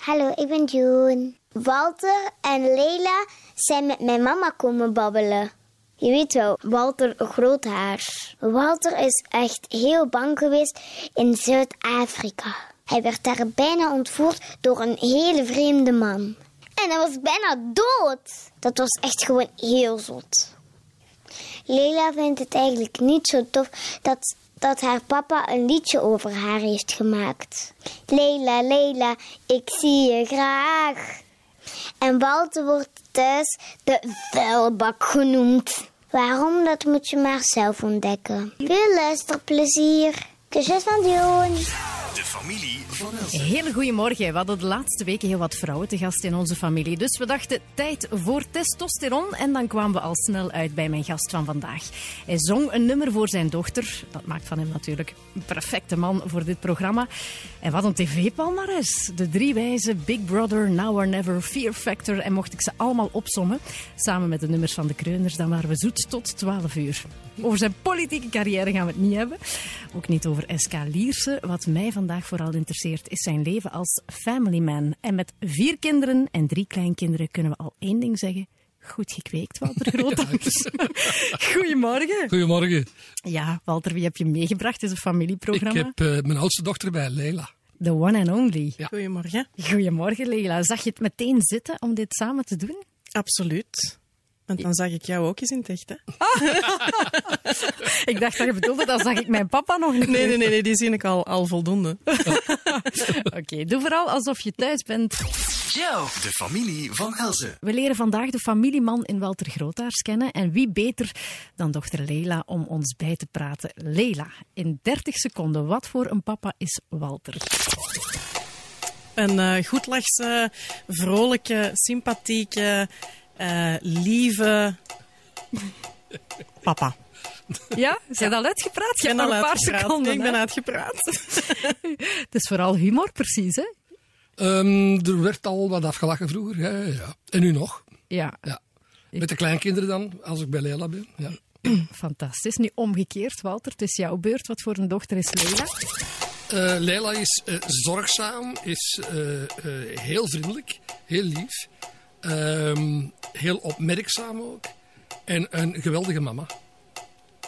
Hallo, ik ben June. Walter en Leila zijn met mijn mama komen babbelen. Je weet wel, Walter Groothaars. Walter is echt heel bang geweest in Zuid-Afrika. Hij werd daar bijna ontvoerd door een hele vreemde man. En hij was bijna dood. Dat was echt gewoon heel zot. Leila vindt het eigenlijk niet zo tof dat, dat haar papa een liedje over haar heeft gemaakt. Leila, Leila, ik zie je graag. En Walter wordt thuis de vuilbak genoemd. Waarom, dat moet je maar zelf ontdekken. Veel luisterplezier. Kusjes van Dion. De familie van Elsa. Hele goedemorgen. We hadden de laatste weken heel wat vrouwen te gast in onze familie. Dus we dachten tijd voor testosteron. En dan kwamen we al snel uit bij mijn gast van vandaag. Hij zong een nummer voor zijn dochter. Dat maakt van hem natuurlijk een perfecte man voor dit programma. En wat een tv-palmares. De drie wijzen, Big Brother, Now or Never, Fear Factor. En mocht ik ze allemaal opsommen, samen met de nummers van de Kreuners, dan waren we zoet tot 12 uur. Over zijn politieke carrière gaan we het niet hebben. Ook niet over SK Lierse. Wat mij vandaag vooral interesseert is zijn leven als family man. En met vier kinderen en drie kleinkinderen kunnen we al één ding zeggen. Goed gekweekt, Walter Groothuis. Goedemorgen. Goedemorgen. Ja, Walter, wie heb je meegebracht? Het is een Ik familieprogramma. heb eh, mijn oudste dochter bij, Leila. The one and only. Ja. Goedemorgen. Goedemorgen, Leila. Zag je het meteen zitten om dit samen te doen? Absoluut. Want dan zag ik jou ook eens in het echt, hè? Ik dacht dat je bedoelde, dan zag ik mijn papa nog niet. Nee, nee, nee, nee die zie ik al, al voldoende. Oké, doe vooral alsof je thuis bent. Joe. De familie van Elze. We leren vandaag de familieman in Walter Grootaars kennen. En wie beter dan dochter Leila om ons bij te praten. Leila, in 30 seconden, wat voor een papa is Walter? Een eh goedlachse, vrolijke, sympathieke, eh, lieve papa. Ja, zijn al uitgepraat? Je Ik hebt al een paar uitgepraat. seconden. Ik ben hè? uitgepraat. Het is vooral humor, precies, hè? Ehm, er werd al wat afgelachen vroeger. Ja, ja, ja. En nu nog. Ja, Ja. Met de kleinkinderen dan, als ik bij Leila ben. Ja. fantastisch. Nu omgekeerd, Walter, het is jouw beurt. Wat voor een dochter is Leila? Eh, Leila is eh, zorgzaam, is eh, eh, heel vriendelijk, heel lief. Ehm, heel opmerkzaam ook. En een geweldige mama.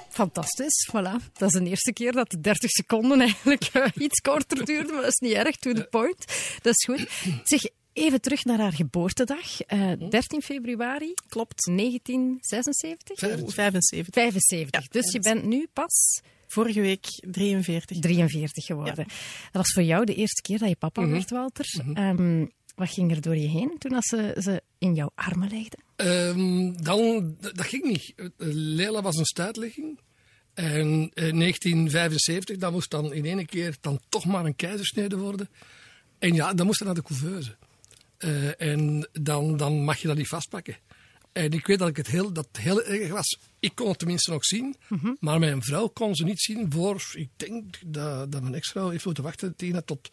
Fantastisch, voilà. Dat is de eerste keer dat de 30 seconden eigenlijk eh, iets korter duurde, maar dat is niet erg, to the point. Dat is goed. Zeg, even terug naar haar geboortedag. Eh, 13 februari, klopt, 1976? 75. 75. Dus je bent nu pas Vorige week 43. 43 geworden. Dat was voor jou de eerste keer dat je papa werd, Walter. Ehm, wat ging er door je heen toen als ze, ze in jouw armen legde? Ehm, dan, dat ging niet. Eh, Leila was een stuitlegging. En in 1975, dat moest dan in één keer dan toch maar een keizersnede worden. En ja, dan moest ze naar de couveuse. Eh, en dan, dan mag je dat niet vastpakken. En ik weet dat ik het heel, dat heel erg was. Ik kon het tenminste nog zien, maar mijn vrouw kon ze niet zien voor, ik denk dat, dat mijn ex-vrouw heeft moeten wachten, Tina, tot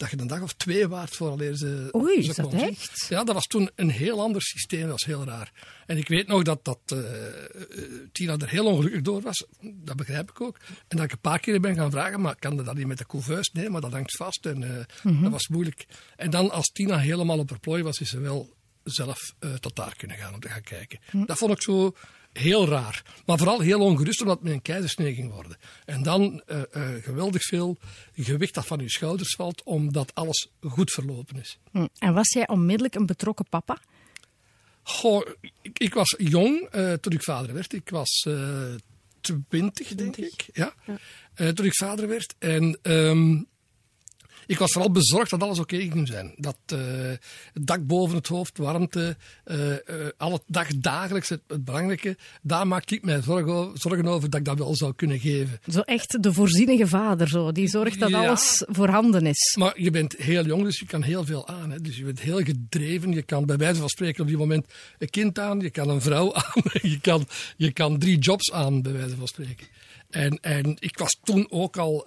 dat je een dag of twee waard vooraleer ze Oei, is dat echt? Ja, dat was toen een heel ander systeem, dat was heel raar. En ik weet nog dat, dat eh, eh, Tina er heel ongelukkig door was, dat begrijp ik ook. En dat ik een paar keer ben gaan vragen, maar kan dat niet met de couveuse? Nee, maar dat hangt vast en eh, dat was moeilijk. En dan als Tina helemaal op haar plooi was, is ze wel zelf tot daar kunnen gaan om te gaan kijken. Dat vond ik zo heel raar. Maar vooral heel ongerust omdat met een keizersnee ging worden. En dan eh, eh, geweldig veel gewicht dat van je schouders valt, omdat alles goed verlopen is. Hm. En was jij onmiddellijk een betrokken papa? Goh, ik, ik was jong eh, toen ik vader werd. Ik was twintig, denk ik. Ja. Toen ik vader werd. En ehm, ik was vooral bezorgd dat alles oké ging zijn. Dat eh, het dak boven het hoofd, warmte, eh eh, al het dag dagelijks, het, het belangrijke. Daar maakte ik mij zorgen over, zorgen over dat ik dat wel zou kunnen geven. Zo echt de voorzienige vader, zo, die zorgt dat Ja. alles voorhanden is. Maar je bent heel jong, dus je kan heel veel aan. Hè. Dus je bent heel gedreven. Je kan bij wijze van spreken op die moment een kind aan, je kan een vrouw aan, je kan, je kan drie jobs aan, bij wijze van spreken. En, en ik was toen ook al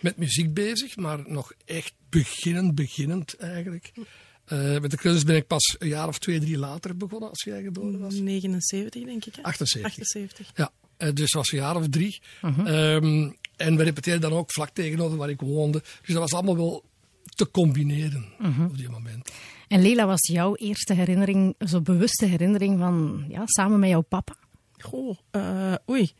met muziek bezig, maar nog echt beginnend, beginnend eigenlijk. Eh, met de cursus ben ik pas een jaar of twee, drie later begonnen als jij geboren was. 79, denk ik. Hè? 78. 78. Ja, eh, dus dat was een jaar of drie. Mhm. Ehm, en we repeteerden dan ook vlak tegenover waar ik woonde. Dus dat was allemaal wel te combineren Mhm. op die moment. En Lela, was jouw eerste herinnering, zo'n bewuste herinnering van ja, samen met jouw papa? Goh, eh, oei.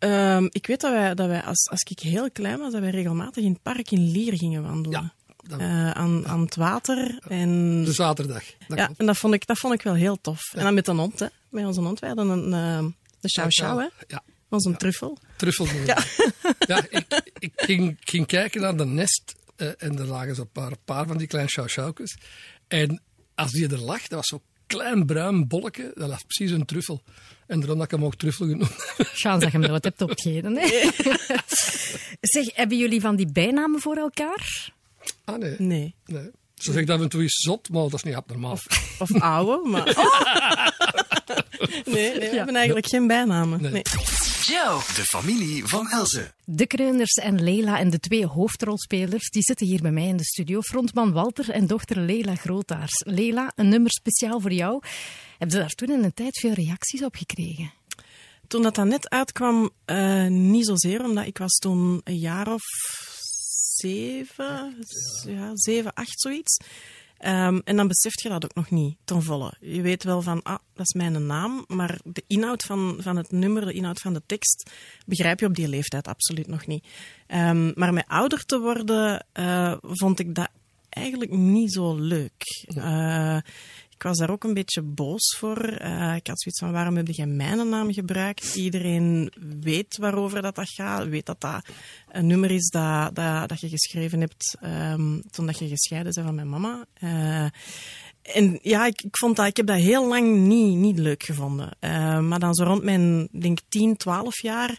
Ehm, ik weet dat wij, dat wij als, als ik heel klein was, dat wij regelmatig in het park in Lier gingen wandelen. Ja, Eh, aan, aan het water. En, De zaterdag. Dat ja, en dat vond, ik, dat vond ik wel heel tof. En dan met een hond, hè. Met onze hond. Wij hadden een, eh de chow chow, hè. Ja, Onze truffel. truffels. Ja, ja ik, ik ging, ging kijken naar de nest eh, en er lagen zo'n paar, paar van die kleine sjouwsjouwkes. En als die er lag, dat was zo'n klein bruin bolletje, dat was precies een truffel. En daarom dat ik hem ook truffel genoemd. Chance dat je hem nooit hebt opgegeten. Hè? zeg, hebben jullie van die bijnamen voor elkaar? Ah nee, Nee. nee. Ze zegt af en toe is zot, maar dat is niet abnormaal. Of ouwe, maar... Nee, nee, we hebben eigenlijk geen bijnamen. Nee. Nee. Joe, de familie van Elze. De Kreuners en Lela en de twee hoofdrolspelers die zitten hier bij mij in de studio. Frontman Walter en dochter Lela Grootaars. Lela, een nummer speciaal voor jou. Hebben ze daar toen in een tijd veel reacties op gekregen? Toen dat, dat net uitkwam, eh, niet zozeer, omdat ik was toen een jaar of zeven, ja, zeven, acht, zoiets. Ehm, en dan besef je dat ook nog niet ten volle. Je weet wel van, ah, dat is mijn naam, maar de inhoud van, van het nummer, de inhoud van de tekst, begrijp je op die leeftijd absoluut nog niet. Ehm, maar met ouder te worden, eh, vond ik dat eigenlijk niet zo leuk. Eh, ik was daar ook een beetje boos voor. Eh, ik had zoiets van, waarom heb je mijn naam gebruikt? Iedereen weet waarover dat, dat gaat. Weet dat dat een nummer is dat, dat, dat je geschreven hebt ehm, toen dat je gescheiden bent van mijn mama. Eh, en ja, ik, ik, vond dat, ik heb dat heel lang niet, niet leuk gevonden. Eh, maar dan zo rond mijn denk, 10, 12 jaar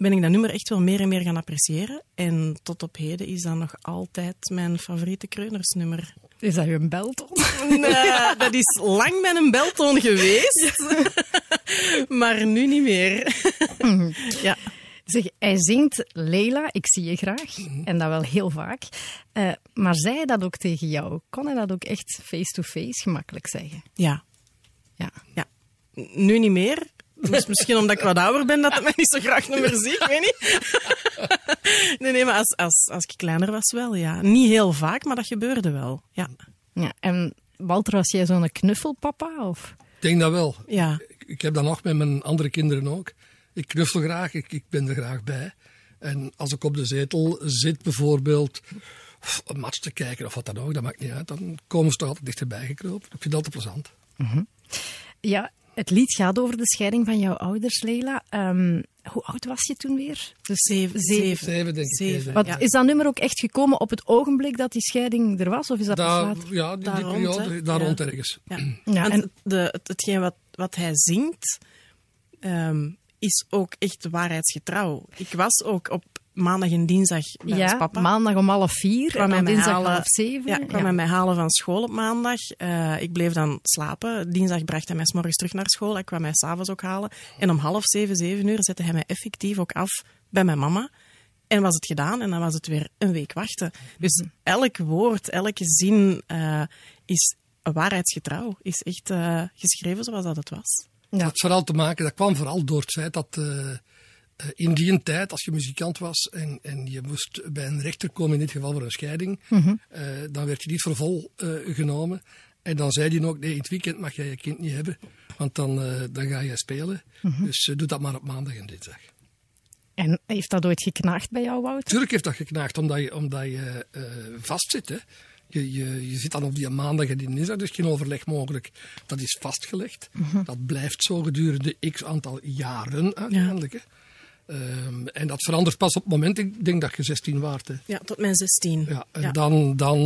ben ik dat nummer echt wel meer en meer gaan appreciëren. En tot op heden is dat nog altijd mijn favoriete kreunersnummer. Is dat een belton? Nee, dat is lang met een beltoon geweest, maar nu niet meer. ja. Zeg, hij zingt Leila, ik zie je graag. En dat wel heel vaak. Eh, maar zei hij dat ook tegen jou? Kon hij dat ook echt face-to-face gemakkelijk zeggen? Ja. Ja. ja. Nu niet meer. Dus misschien omdat ik wat ouder ben, dat ik mij niet zo graag nog meer zie, ik weet niet. nee, nee, maar als, als, als ik kleiner was wel, ja. Niet heel vaak, maar dat gebeurde wel, ja. ja. En Walter, was jij zo'n knuffelpapa? Of? Ik denk dat wel. Ja, Ik, ik heb dat nog met mijn andere kinderen ook. Ik knuffel graag, ik, ik ben er graag bij. En als ik op de zetel zit bijvoorbeeld, of een match te kijken of wat dan ook, dat maakt niet uit. Dan komen ze toch altijd dichterbij gekropen. Ik vind dat altijd plezant. Ja, het lied gaat over de scheiding van jouw ouders, Leila. Ehm, hoe oud was je toen weer? Dus zeven. zeven. Zeven, denk ik. Zeven. Wat, Ja. Is dat nummer ook echt gekomen op het ogenblik dat die scheiding er was? Of is dat Daar, later? ja, die, Daar die rond, periode, daar Ja. rond ergens. Ja. Ja, en- de, het, hetgeen wat, wat hij zingt, ehm, is ook echt waarheidsgetrouw. Ik was ook op maandag en dinsdag bij ons Ja, papa. maandag om half vier kwam en dinsdag halen, half zeven. Ja, kwam hij mij halen van school op maandag. Eh, ik bleef dan slapen. Dinsdag bracht hij mij 's morgens terug naar school. Hij kwam mij s'avonds ook halen. En om half zeven, zeven uur zette hij mij effectief ook af bij mijn mama. En was het gedaan en dan was het weer een week wachten. Dus elk woord, elke zin eh, is waarheidsgetrouw. Is echt eh, geschreven zoals dat het was. Ja. Dat had vooral te maken, dat kwam vooral door het feit dat in die tijd, als je muzikant was en, en je moest bij een rechter komen, in dit geval voor een scheiding, eh, dan werd je niet voor vol eh, genomen. En dan zei hij ook, nee, in het weekend mag jij je kind niet hebben, want dan, eh, dan ga je spelen. Dus eh, doe dat maar op maandag en dinsdag. En heeft dat ooit geknaagd bij jou, Wouter? Tuurlijk heeft dat geknaagd, omdat je, omdat je eh, vastzit. Hè. Je, je, je zit dan op die maandag en die dinsdag, dus geen overleg mogelijk. Dat is vastgelegd. Dat blijft zo gedurende x aantal jaren uiteindelijk. Hè. Ehm, en dat verandert pas op het moment, ik denk dat je 16 waard. Hè. Ja, tot mijn 16. Ja, en Dan, dan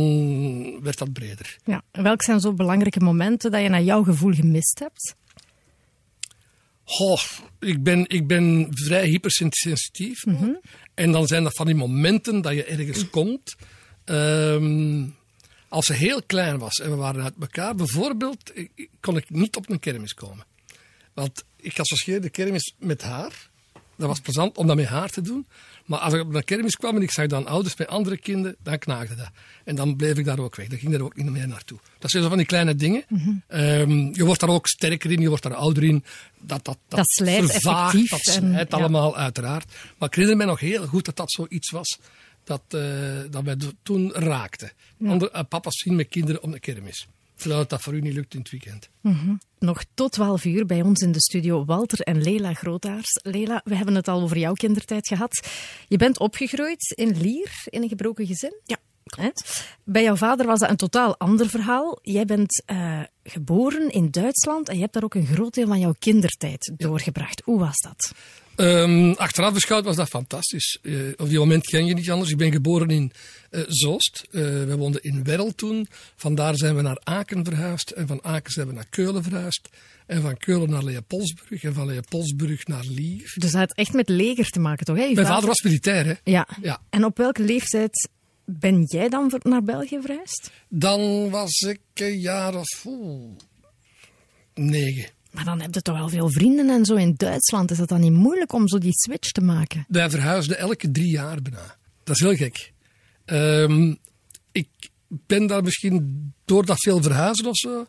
werd dat breder. Ja. En welke zijn zo belangrijke momenten dat je naar jouw gevoel gemist hebt? Goh, ik ben, ik ben vrij hypersensitief. En dan zijn dat van die momenten dat je ergens komt. Ehm, als ze heel klein was en we waren uit elkaar, bijvoorbeeld, kon ik niet op een kermis komen. Want ik associeerde de kermis met haar. Dat was plezant om dat met haar te doen. Maar als ik op een kermis kwam en ik zag dan ouders met andere kinderen, dan knaagde dat. En dan bleef ik daar ook weg. Dan ging daar ook niet meer naartoe. Dat zijn zo van die kleine dingen. Ehm, je wordt daar ook sterker in, je wordt daar ouder in. Dat, dat, dat, Dat slijt vervaagt, Dat en- slijt ja. allemaal, uiteraard. Maar ik herinner me nog heel goed dat dat zoiets was. dat, eh, dat wij toen raakten. Andere, eh, papa's zien met kinderen op de kermis. Terwijl dat voor u niet lukt in het weekend. Nog tot 12 uur bij ons in de studio Walter en Lela Grootaars. Lela, we hebben het al over jouw kindertijd gehad. Je bent opgegroeid in Lier, in een gebroken gezin. Ja. Hè? Bij jouw vader was dat een totaal ander verhaal. Jij bent eh, geboren in Duitsland en je hebt daar ook een groot deel van jouw kindertijd doorgebracht. Hoe was dat? Ehm, achteraf beschouwd was dat fantastisch. Eh, op die moment ken je niet anders. Ik ben geboren in eh, Zoost. Eh, we woonden in Werrel toen. Vandaar zijn we naar Aken verhuisd. En van Aken zijn we naar Keulen verhuisd. En van Keulen naar Leopoldsburg. En van Leopoldsburg naar Lier. Dus dat had echt met leger te maken, toch? Hè? Mijn vader was militair, hè? Ja. Ja. En op welke leeftijd ben jij dan naar België verhuisd? Dan was ik een jaar of negen. Maar dan heb je toch wel veel vrienden en zo in Duitsland. Is het dan niet moeilijk om zo die switch te maken? Wij verhuisden elke drie jaar bijna. Dat is heel gek. Ehm, ik ben daar misschien door dat veel verhuizen of zo.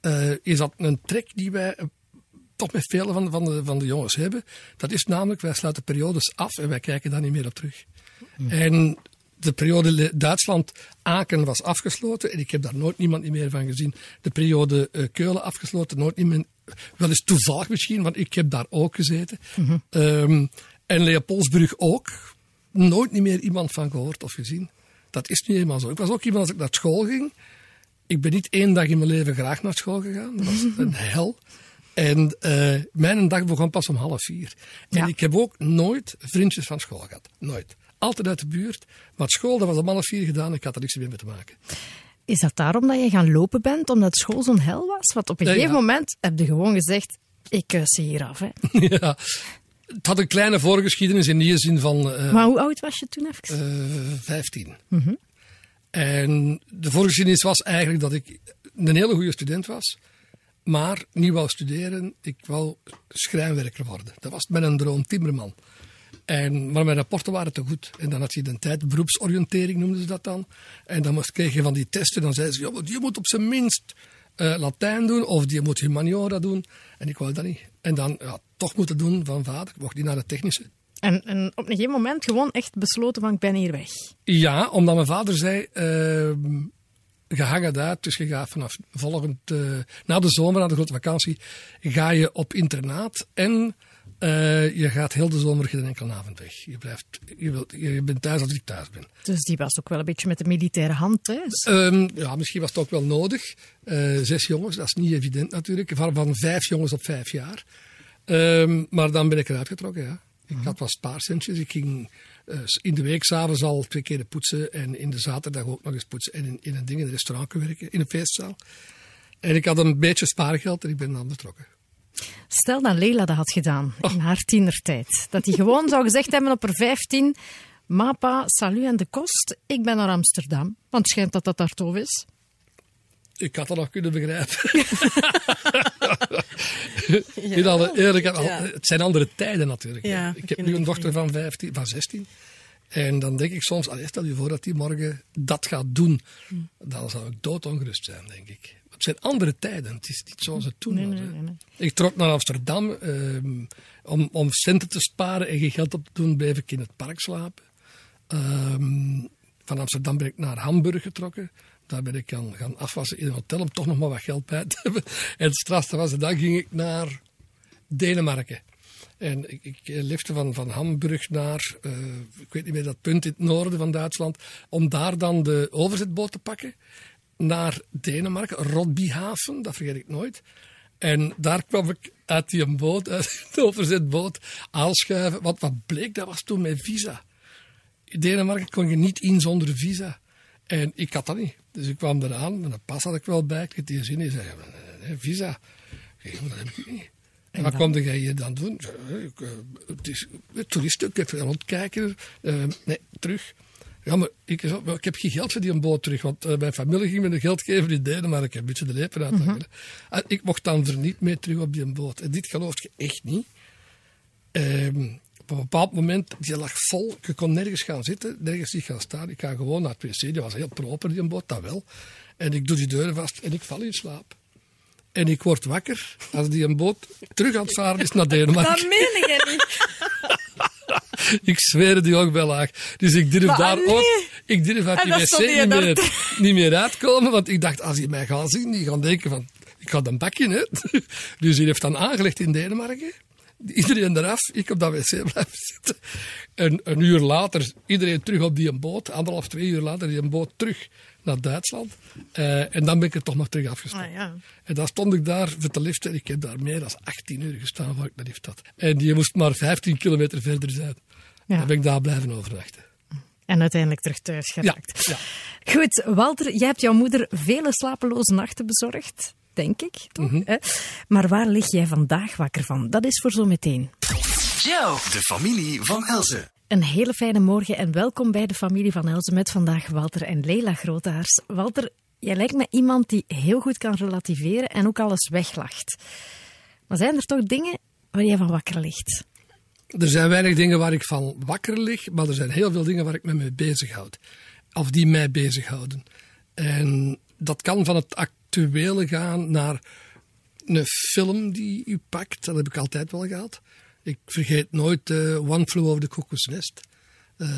eh, is dat een trek die wij eh, toch met vele van, van, de, van de jongens hebben. Dat is namelijk, wij sluiten periodes af en wij kijken daar niet meer op terug. En de periode Duitsland-Aken was afgesloten en ik heb daar nooit niemand meer van gezien. De periode eh, Keulen afgesloten, nooit niemand. Wel eens toevallig misschien, want ik heb daar ook gezeten. Ehm, en Leopoldsburg ook. Nooit niet meer iemand van gehoord of gezien. Dat is nu eenmaal zo. Ik was ook iemand als ik naar school ging. Ik ben niet één dag in mijn leven graag naar school gegaan. Dat was een hel. En eh, mijn dag begon pas om half vier. En Ja. ik heb ook nooit vriendjes van school gehad. Nooit. Altijd uit de buurt. Maar school, dat was om half vier gedaan. Ik had er niks meer mee te maken. Is dat daarom dat je gaan lopen bent, omdat school zo'n hel was? Want op een Ja, gegeven ja. moment heb je gewoon gezegd, ik kus ze hier af. Hè? ja. Het had een kleine voorgeschiedenis in die zin van eh, Maar hoe oud was je toen even? eh, 15. En de voorgeschiedenis was eigenlijk dat ik een hele goede student was, maar niet wou studeren. Ik wou schrijnwerker worden. Dat was mijn droom, timmerman. En, maar mijn rapporten waren te goed. En dan had je de tijd, beroepsoriëntering noemden ze dat dan. En dan moest, kreeg je van die testen, dan zeiden ze, ja, je moet op zijn minst eh, Latijn doen of je moet humaniora doen. En ik wou dat niet. En dan ja, toch moeten doen van vader. Ik mocht niet naar de technische. En, en op een gegeven moment gewoon echt besloten van, ik ben hier weg. Ja, omdat mijn vader zei, ehm je hangt uit, dus je gaat vanaf volgend, eh, na de zomer, na de grote vakantie, ga je op internaat en eh, je gaat heel de zomer geen enkele avond weg. Je, blijft, je, wilt, je bent thuis als ik thuis ben. Dus die was ook wel een beetje met de militaire hand thuis. Ehm, ja, misschien was het ook wel nodig. Eh, zes jongens, dat is niet evident natuurlijk. Van, van vijf jongens op vijf jaar. Ehm, maar dan ben ik eruit getrokken, ja. Ik had wat spaarcentjes. Ik ging eh, in de week s'avonds al twee keer poetsen. En in de zaterdag ook nog eens poetsen. En in, in een ding in een restaurant werken, in een feestzaal. En ik had een beetje spaargeld en ik ben dan vertrokken. Stel dat Leila dat had gedaan in haar tienertijd. Dat hij gewoon zou gezegd hebben op haar 15... Mapa, salut en de kost, ik ben naar Amsterdam. Want het schijnt dat dat daar tof is. Ik had dat nog kunnen begrijpen. In alle eerlijkheid, al- Ja. het zijn andere tijden natuurlijk. Ja, ik heb nu een dochter van, 15, van 16. En dan denk ik soms, allee, stel je voor dat die morgen dat gaat doen. Dan zou ik doodongerust zijn, denk ik. Het zijn andere tijden. Het is niet zoals het toen Nee, was. nee, nee. Ik trok naar Amsterdam ehm, om, om centen te sparen en geen geld op te doen, bleef ik in het park slapen. Ehm, van Amsterdam ben ik naar Hamburg getrokken. Daar ben ik gaan, gaan afwassen in een hotel om toch nog maar wat geld bij te hebben. En het strafste was, dan ging ik naar Denemarken. En ik, ik eh, lifte van, van Hamburg naar, eh, ik weet niet meer, dat punt in het noorden van Duitsland, om daar dan de overzetboot te pakken naar Denemarken, Rodbyhaven, dat vergeet ik nooit. En daar kwam ik uit die boot, uit de overzetboot, aanschuiven. Want wat bleek, dat was toen mijn visa. In Denemarken kon je niet in zonder visa. En ik had dat niet. Dus ik kwam eraan, en een pas had ik wel bij. Ik had die zin in, zei, "Nee, nee, visa. Ik zei, dat heb ik niet. En wat kwam jij hier dan doen? Ik eh, Het is toeristen, ik rondkijken. Eh, nee, terug. Ja, maar ik, zei, "Wel, ik heb geen geld voor die boot terug, want eh, mijn familie ging me een geld geven in Denemarken. Een beetje de lepen uit. En ik mocht dan er niet mee terug op die boot. En dit gelooft je echt niet. Ehm, op een bepaald moment, die lag vol. Je kon nergens gaan zitten, nergens niet gaan staan. Ik ga gewoon naar het wc. Die was heel proper, die boot, dat wel. En ik doe die deuren vast en ik val in slaap. En ik word wakker als die een boot terug aan het varen is naar Denemarken. Dat meen niet. ik zweer het u ook wel laag. Dus ik durf Maar daar nee. ook, ik durf uit die wc niet meer, niet meer uitkomen, want ik dacht, als die mij gaan zien, die gaan denken van, ik ga een bakje, hè. Dus die heeft dan aangelegd in Denemarken. Iedereen eraf, ik op dat wc blijven zitten. En een uur later, iedereen terug op die boot. Anderhalf, twee uur later, die boot terug naar Duitsland. Eh, en dan ben ik er toch nog terug afgestapt. Ah, ja. En dan stond ik daar voor de lift en ik heb daar meer dan 18 uur gestaan voor ik de lift had. En die moest maar 15 kilometer verder zijn. Ja. Dan ben ik daar blijven overnachten. En uiteindelijk terug thuis geraakt. ja. Goed, Walter, jij hebt jouw moeder vele slapeloze nachten bezorgd. Denk ik, toch? Mhm. hè? Maar waar lig jij vandaag wakker van? Dat is voor zometeen. Joe, de familie van Elze. Een hele fijne morgen en welkom bij de familie van Elze met vandaag Walter en Leila Groothaars. Walter, jij lijkt me iemand die heel goed kan relativeren en ook alles weglacht. Maar zijn er toch dingen waar jij van wakker ligt? Er zijn weinig dingen waar ik van wakker lig, maar er zijn heel veel dingen waar ik me mee bezighoud. Of die mij bezighouden. En dat kan van het actuele gaan naar een film die u pakt. Dat heb ik altijd wel gehad. Ik vergeet nooit eh, One Flew Over the Cuckoo's Nest. Eh,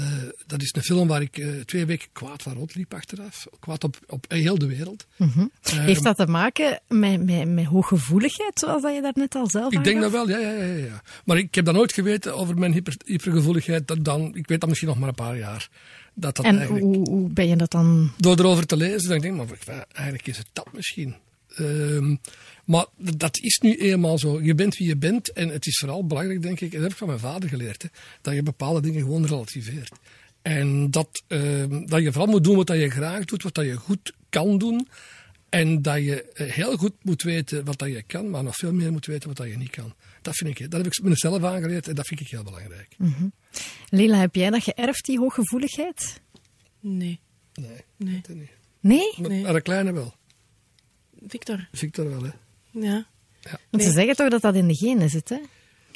dat is een film waar ik eh, twee weken kwaad van rondliep achteraf. Kwaad op, op heel de wereld. Mhm. Ehm, Heeft dat te maken met, met, met hooggevoeligheid, zoals dat je daar net al zelf Ik denk dat wel, ja, ja, ja, ja. Maar ik heb dat nooit geweten over mijn hyper, hypergevoeligheid. Dat dan, ik weet dat misschien nog maar een paar jaar. Dat dat En hoe, hoe ben je dat dan... Door erover te lezen, dan denk ik, maar eigenlijk is het dat misschien. Ehm, maar dat is nu eenmaal zo. Je bent wie je bent. En het is vooral belangrijk, denk ik, en dat heb ik van mijn vader geleerd, hè, dat je bepaalde dingen gewoon relativeert. En dat, ehm, dat je vooral moet doen wat dat je graag doet, wat dat je goed kan doen. En dat je eh, heel goed moet weten wat dat je kan, maar nog veel meer moet weten wat dat je niet kan. Dat, vind ik, dat heb ik mezelf aangeleerd en dat vind ik heel belangrijk. Lila, heb jij dat geërfd, die hooggevoeligheid? Nee. Nee, Nee. Nee? Maar, Nee. maar de kleine wel. Victor. Victor wel, hè. Ja. Want ze zeggen toch dat dat in de genen zit, hè?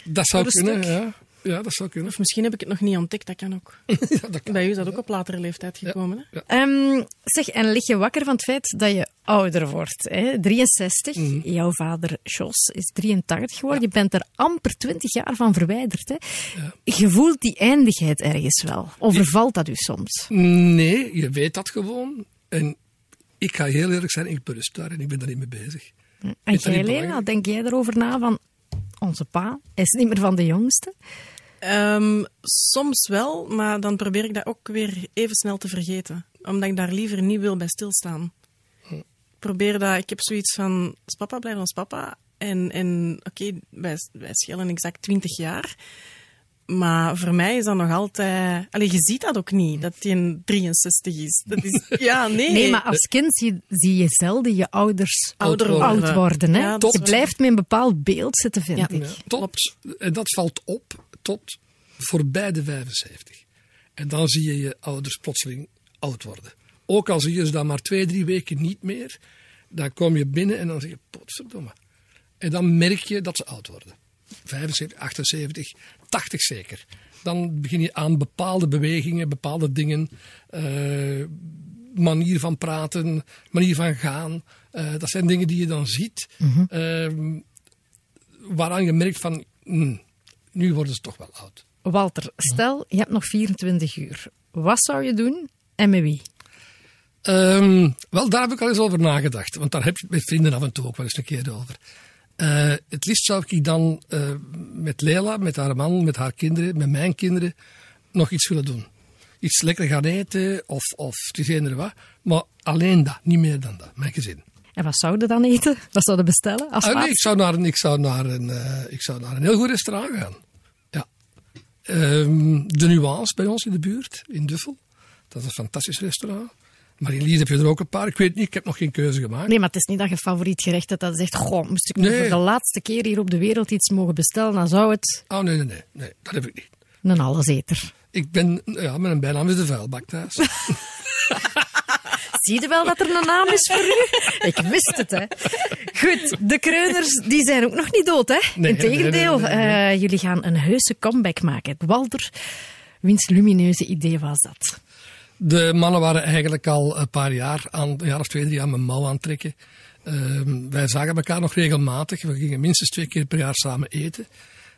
Dat zou kunnen, stuk. ja. Ja, dat zou kunnen. Of misschien heb ik het nog niet ontdekt, dat kan ook. ja, dat kan. Bij u is dat ook op latere leeftijd gekomen, hè? Ehm, zeg, en lig je wakker van het feit dat je ouder wordt? Hè? 63, Mhm. jouw vader Jos is 83 geworden. Je bent er amper 20 jaar van verwijderd. Hè? Je voelt die eindigheid ergens wel. Overvalt dat u soms? Nee, je weet dat gewoon. En ik ga heel eerlijk zijn, ik berust daar en ik ben daar niet mee bezig. En Is dat jij, Lena, denk jij erover na van... Onze pa is niet meer van de jongste. Ehm, soms wel, maar dan probeer ik dat ook weer even snel te vergeten. Omdat ik daar liever niet wil bij stilstaan. Ik probeer dat, ik heb zoiets van, als papa blijft als papa. En, en oké, wij, wij schelen exact 20 jaar. Maar voor mij is dat nog altijd... Allee, je ziet dat ook niet, dat hij een 63 is. Dat is ja, nee. Nee, maar als kind zie, zie je zelden je ouders Ouder oud worden. worden. hè? Ja, je blijft met een bepaald beeld zitten, vind Ja. ik. Ja, tot, en dat valt op tot voorbij de 75. En dan zie je je ouders plotseling oud worden. Ook al zie je ze dan maar twee, drie weken niet meer, dan kom je binnen en dan zeg je, potverdomme. En dan merk je dat ze oud worden. 75, 78, 80 zeker. Dan begin je aan bepaalde bewegingen, bepaalde dingen, eh, manier van praten, manier van gaan. Eh, dat zijn dingen die je dan ziet. Ehm, waaraan je merkt van, hmm, nu worden ze toch wel oud. Walter, stel, je hebt nog 24 uur. Wat zou je doen en met wie? Ehm, wel, daar heb ik al eens over nagedacht. Want daar heb je met vrienden af en toe ook wel eens een keer over. Eh, het liefst zou ik dan eh, met Leila, met haar man, met haar kinderen, met mijn kinderen, nog iets willen doen. Iets lekker gaan eten of, of het is wat. Maar alleen dat, niet meer dan dat. Mijn gezin. En wat zouden dan eten? Wat zouden bestellen als Ah, nee, ik, zou naar een, ik, zou naar een, eh, ik zou naar een heel goed restaurant gaan. Ja. Ehm, de Nuance bij ons in de buurt, in Duffel. Dat is een fantastisch restaurant. Maar in Lies heb je er ook een paar. Ik weet niet, ik heb nog geen keuze gemaakt. Nee, maar het is niet dat je favoriet gerecht hebt dat je zegt, goh, moest ik nu Nee. voor de laatste keer hier op de wereld iets mogen bestellen, dan zou het Oh, nee, nee, nee, nee. Dat heb ik niet. een alleseter. Ik ben, ja, mijn bijnaam is de vuilbak thuis. Zie je wel dat er een naam is voor u? Ik wist het, hè. Goed, de kreuners die zijn ook nog niet dood, hè. Nee, Integendeel, nee, eh, jullie gaan een heuse comeback maken. Walter, wiens lumineuze idee was dat? De mannen waren eigenlijk al een paar jaar, aan, een jaar of twee, drie aan mijn mouw aan het trekken. Ehm, wij zagen elkaar nog regelmatig. We gingen minstens twee keer per jaar samen eten.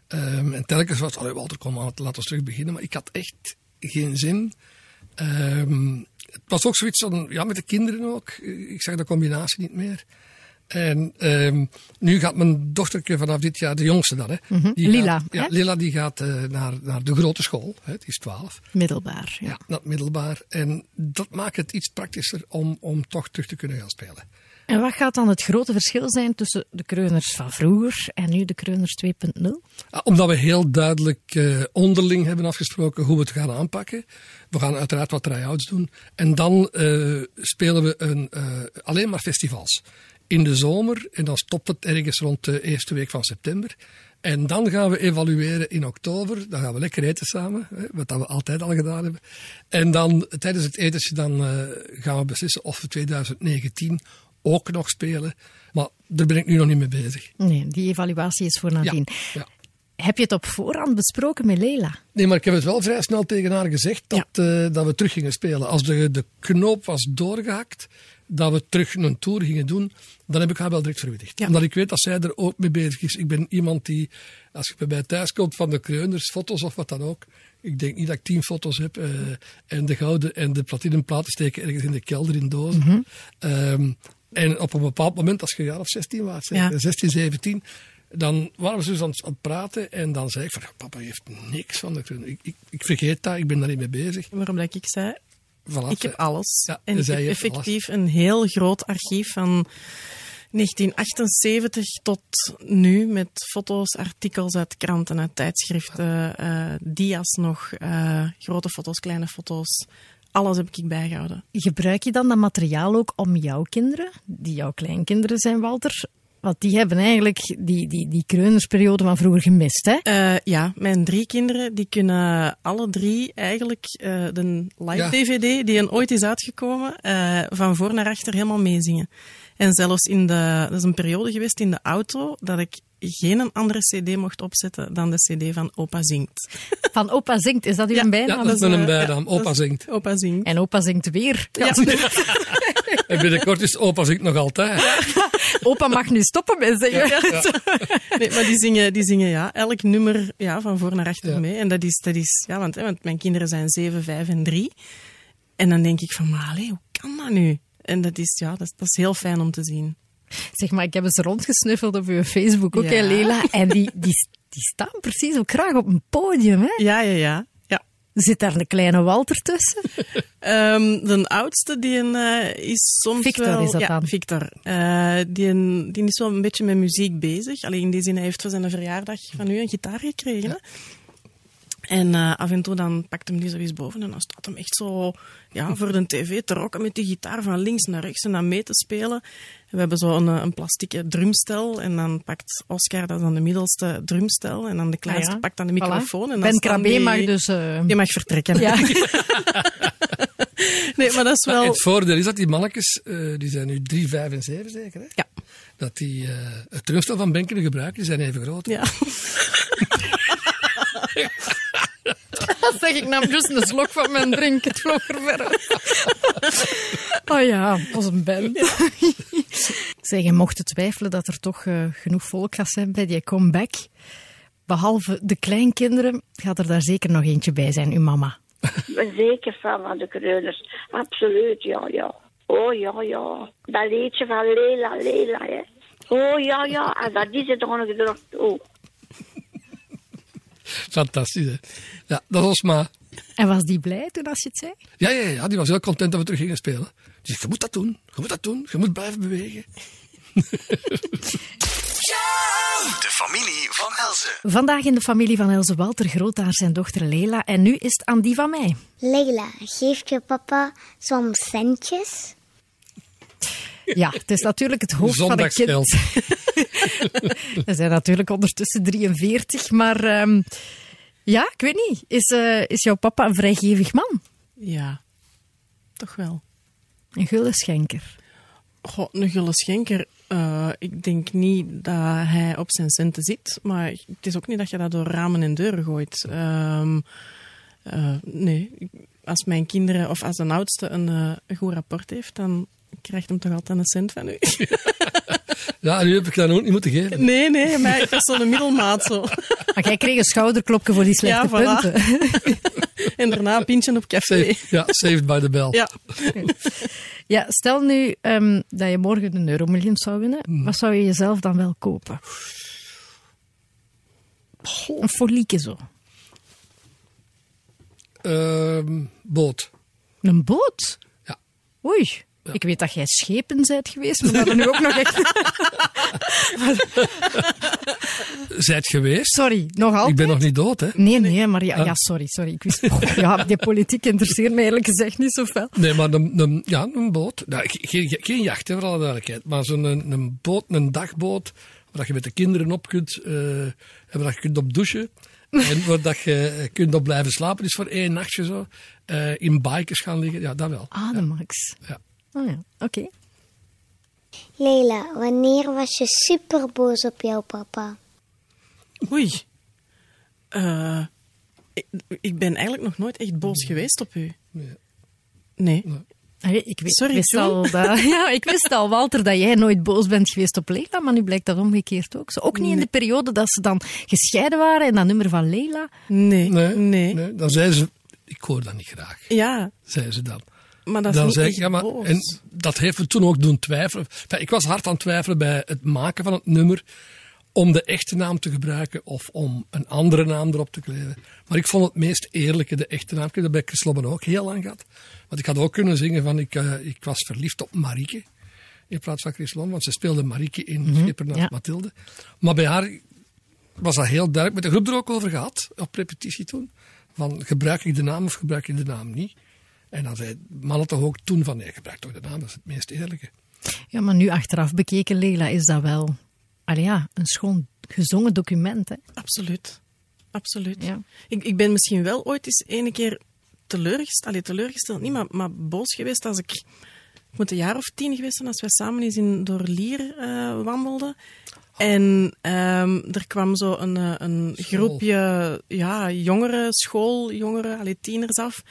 Ehm, en telkens was het, Walter, kom aan, laten we terug beginnen. Maar ik had echt geen zin. Ehm, het was ook zoiets van, ja, met de kinderen ook. Ik zag de combinatie niet meer. En ehm, nu gaat mijn dochtertje vanaf dit jaar, de jongste dan, hè, die Lila, gaat- ja, hè? Lila die gaat eh, naar, naar de grote school, hè, die is 12. Middelbaar. Ja. Het middelbaar. En dat maakt het iets praktischer om, om toch terug te kunnen gaan spelen. En wat gaat dan het grote verschil zijn tussen de kreuners van vroeger en nu de kreuners 2.0? Ah, Omdat we heel duidelijk eh, onderling hebben afgesproken hoe we het gaan aanpakken. We gaan uiteraard wat try-outs doen. En dan eh, spelen we een, alleen maar festivals. In de zomer. En dan stopt het ergens rond de eerste week van september. En dan gaan we evalueren in oktober. Dan gaan we lekker eten samen. Wat dat we altijd al gedaan hebben. En dan tijdens het etentje dan, eh, gaan we beslissen of we 2019 ook nog spelen. Maar daar ben ik nu nog niet mee bezig. Nee, die evaluatie is voor nadien. ja. Heb je het op voorhand besproken met Leila? Nee, maar ik heb het wel vrij snel tegen haar gezegd dat, eh, dat we terug gingen spelen. Als de, de knoop was doorgehakt, dat we terug een tour gingen doen, dan heb ik haar wel direct verwittigd. Ja. Omdat ik weet dat zij er ook mee bezig is. Ik ben iemand die, als je bij mij thuis komt van de kreuners, foto's of wat dan ook, ik denk niet dat ik tien foto's heb. eh, en de gouden en de platinum platen steken ergens in de kelder in dozen. Ehm, en op een bepaald moment, als je een jaar of 16 was, Ja. 16, 17, dan waren we dus aan, het- aan het praten. En dan zei ik van, papa heeft niks van de ik, ik vergeet dat, ik ben daar niet mee bezig. Waarom dat ik zei, Voilà, ik heb alles. Ja, en ik heb effectief een heel groot archief van 1978 tot nu met foto's, artikels uit kranten, uit tijdschriften, eh, dia's nog, eh, grote foto's, kleine foto's. Alles heb ik bijgehouden. Gebruik je dan dat materiaal ook om jouw kinderen, die jouw kleinkinderen zijn, Walter? Want die hebben eigenlijk die, die, die kreunersperiode van vroeger gemist, hè? Eh, ja, mijn drie kinderen die kunnen alle drie eigenlijk eh, de live Ja. DVD die een ooit is uitgekomen, eh, van voor naar achter helemaal meezingen. En zelfs in de, dat is een periode geweest in de auto dat ik geen andere CD mocht opzetten dan de CD van Opa Zingt. Van opa zingt, is dat uw Ja, Ja, bijnaam? dat is een ja, bijnaam. dat Opa zingt. Opa Zingt. En opa zingt weer. Ja. En binnenkort is opa zingt nog altijd. Opa mag nu stoppen met zeggen. Nee, maar die zingen, die zingen ja, elk nummer ja, van voor naar achter Ja. mee. En dat is, dat is ja, want, hè, want mijn kinderen zijn 7, 5 en 3. En dan denk ik van, maar hoe kan dat nu? En dat is, ja, dat is, dat is heel fijn om te zien. Zeg maar, ik heb eens rondgesnuffeld op uw Facebook ook, Ja. hè, Lela. En die, die, die staan precies ook graag op een podium, hè? Ja, ja, ja. Zit daar een kleine Walter tussen? Ehm, de oudste, die een, eh, is soms Victor wel... is dat ja, dan? Victor. Eh, die, een, die is wel een beetje met muziek bezig. Alleen in die zin, hij heeft voor zijn verjaardag van u een gitaar gekregen. En eh, af en toe dan pakt hem die zo eens boven en dan staat hem echt zo ja, voor de tv te rocken met die gitaar van links naar rechts en dan mee te spelen. En we hebben zo een, eh, een plastieke drumstel en dan pakt Oscar, dat is dan de middelste drumstel, en dan de kleinste Ah ja. pakt dan de Voilà. microfoon. En dan Ben staan Krabbe die- mag dus... eh, Je mag vertrekken. ja. Nee, maar dat is wel... Het voordeel is dat die mannetjes, eh, die zijn nu 3, 5 en 7 zeker, hè? Ja. dat die eh, het drumstel van Ben kunnen gebruiken, die zijn even groot. Ja. Dat zeg ik nam juist een slok van mijn drink. Het vloog er ver. Oh ja, als een ben. Zeg, je mocht twijfelen dat er toch eh, genoeg volk gaat zijn bij die comeback. Behalve de kleinkinderen gaat er daar zeker nog eentje bij zijn, uw mama. ben zeker fan van de kreuners. Absoluut, ja, ja. Oh, ja, ja. Dat liedje van Lela, Lela, hè. Oh, ja, ja. En dat is het nog gedrukt. Oh. Fantastisch, hè? Ja, dat was maar. En was die blij toen als je het zei? Ja, ja, ja, die was heel content dat we terug gingen spelen. Die zegt, je moet dat doen, je moet dat doen, je moet blijven bewegen. De familie van Elze. Vandaag in de familie van Else Walter Grootaar zijn dochter Lela. En nu is het aan die van mij. Leila, geeft je papa soms centjes? Ja, het is natuurlijk het hoofd van een kind. We zijn natuurlijk ondertussen 43, maar ehm, ja, ik weet niet. Is, eh, is jouw papa een vrijgevig man? Ja, toch wel. Een gullenschenker? Goh, een gulle schenker. eh, ik denk niet dat hij op zijn centen zit, maar het is ook niet dat je dat door ramen en deuren gooit. Ehm, eh, nee, als mijn kinderen of als een oudste een, een goed rapport heeft, dan krijgt hem toch altijd een cent van u. Ja, nu heb ik dat ook niet moeten geven. nee, nee, maar ik was zo'n middelmaat zo. Maar jij kreeg een schouderklopje voor die slechte Ja, voilà. punten. En daarna een pintje op café. Saved, ja, saved by the bell. Ja. Ja, stel nu ehm, dat je morgen een euromiljoen zou winnen. Wat zou je jezelf dan wel kopen? Een folieke zo. Ehm, boot. Een boot? Ja. Oei. Ik weet dat jij schepen bent geweest, maar dat er nu ook nog echt... Zijt geweest? Sorry, nog altijd? Ik ben nog niet dood, hè? Nee, nee, maar ja, ja sorry, sorry. Ik wist, oh, ja, die politiek interesseert me eerlijk gezegd niet zoveel. Nee, maar een, een, ja, een boot. Nou, ge- geen, geen jacht, hè, voor alle duidelijkheid. Maar zo'n een, een boot, een dagboot, waar je met de kinderen op kunt, eh, en waar je kunt op douchen. en waar dat je kunt op blijven slapen, is voor één nachtje zo. Eh, in bikers gaan liggen, ja, dat wel. Ah, de max. Ja. Oh ja, oké. Leila, wanneer was je super boos op jouw papa? Oei. Eh, ik, ik ben eigenlijk nog nooit echt boos geweest op u. Nee. Nee. Allee, ik, weet, Sorry, wist al dat, ja, ik wist al, Walter, dat jij nooit boos bent geweest op Leila, maar nu blijkt dat omgekeerd ook zo. Ook niet in de periode dat ze dan gescheiden waren en dat nummer van Leila. Nee. Nee, Nee. nee. Dan zei ze, ik hoor dat niet graag, Ja, zei ze dan. Maar dat is dan niet zei ik, echt ja, maar, boos. en dat heeft me toen ook doen twijfelen. Enfin, ik was hard aan het twijfelen bij het maken van het nummer om de echte naam te gebruiken of om een andere naam erop te kleven. Maar ik vond het meest eerlijke de echte naam. Ik heb dat bij Chris Lobben ook heel lang gehad. Want ik had ook kunnen zingen van ik, eh, ik was verliefd op Marieke. In plaats van Chris Lobben, want ze speelde Marieke in Schipper naast ja. Mathilde. Maar bij haar was dat heel duidelijk. Met de groep er ook over gehad, op repetitie toen. Van gebruik ik de naam of gebruik ik de naam niet? En dan zei mannen toch ook toen van nee, gebruik toch de naam, dat is het meest eerlijke. Ja, maar nu achteraf bekeken, Leila, is dat wel allee, ja, een schoon gezongen document. Hè? Absoluut. Absoluut. Ja. Ik, ik ben misschien wel ooit eens ene keer teleurgesteld, allee, teleurgesteld niet, maar, maar boos geweest als ik... Ik moet een jaar of tien geweest zijn als wij samen eens in Doorlier eh wandelden. En ehm, er kwam zo een, eh, een groepje ja, jongeren, schooljongeren, allee, tieners af.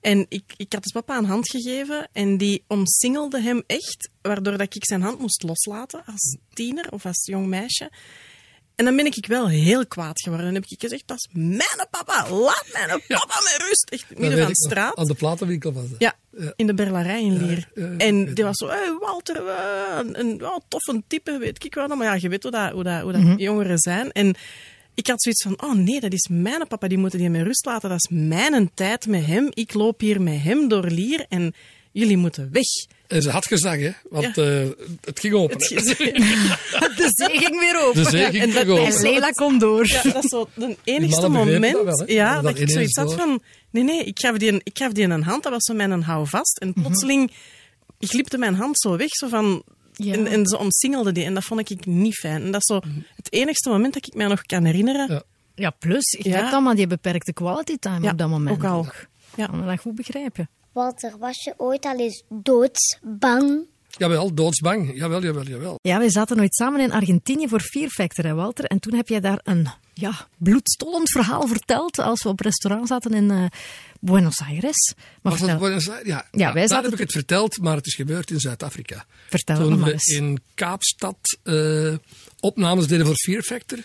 En ik, ik had dus papa een hand gegeven en die omsingelde hem echt, waardoor dat ik zijn hand moest loslaten als tiener of als jong meisje. En dan ben ik wel heel kwaad geworden. Dan heb ik gezegd, dat is mijn papa, laat mijn papa met rust. Echt midden van de straat. Aan de platenwinkel was dat. Ja, Ja. in de Berlarij in Lier. ja, ja, en die was zo, hey, Walter, een, een ja, toffe type, weet ik wel. Maar ja, je weet hoe dat, hoe dat, hoe dat jongeren zijn. En ik had zoiets van, oh nee, dat is mijn papa, die moeten die met rust laten. Dat is mijn tijd met hem. Ik loop hier met hem door Lier en jullie moeten weg. En ze had gezag, hè? Want eh, het ging open. Het De zee ging weer open. De zee ging en dat- En open. Leila komt door. Ja, dat is zo het enigste moment dat wel, ja, Dat ik zoiets had van... Nee, nee, ik gaf die een, ik gaf die een hand, dat was zo mijn houvast. En plotseling glipte mijn hand zo weg, zo van... Ja. En, en ze omsingelde die. En dat vond ik niet fijn. En dat is zo het enigste moment dat ik mij nog kan herinneren. Ja. Ja, plus, je Ja. hebt allemaal die beperkte quality time Ja, op dat moment. ook al. Ik Ja. kan dat goed begrijpen. Walter, was je ooit al eens doodsbang? Jawel, doodsbang. Jawel, jawel, jawel. Ja, we zaten nooit samen in Argentinië voor Fear Factor, hè, Walter. En toen heb jij daar een ja, bloedstollend verhaal verteld als we op restaurant zaten in eh, Buenos Aires. Maar Was dat Buenos Aires? Ja, Ja, wij daar heb ik het verteld, maar het is gebeurd in Zuid-Afrika. vertel Toen we eens. in Kaapstad eh, opnames deden voor Fear Factor.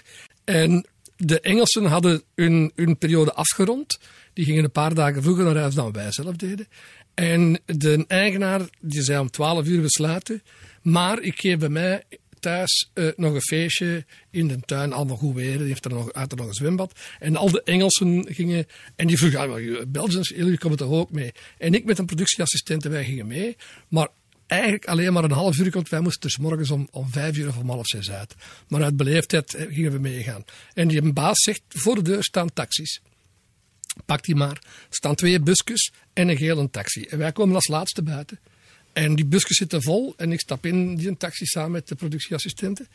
En de Engelsen hadden hun, hun periode afgerond. Die gingen een paar dagen vroeger naar huis dan wij zelf deden. En de eigenaar die zei om 12 uur we sluiten. Maar ik geef bij mij thuis eh, nog een feestje in de tuin. Allemaal goed weer. Die heeft er nog, had er nog een zwembad. En al de Engelsen gingen. En die vroegen, ah, jullie Belgians, jullie komen toch ook mee? En ik met een productieassistent, wij gingen mee. Maar eigenlijk alleen maar een half uur, want wij moesten dus morgens om, om vijf uur of om half zes uit. Maar uit beleefdheid eh, gingen we meegaan. En die baas zegt, voor de deur staan taxis. Pak die maar. Er staan twee busjes en een gele taxi. En wij komen als laatste buiten. En die busjes zitten vol en ik stap in die taxi samen met de productieassistenten.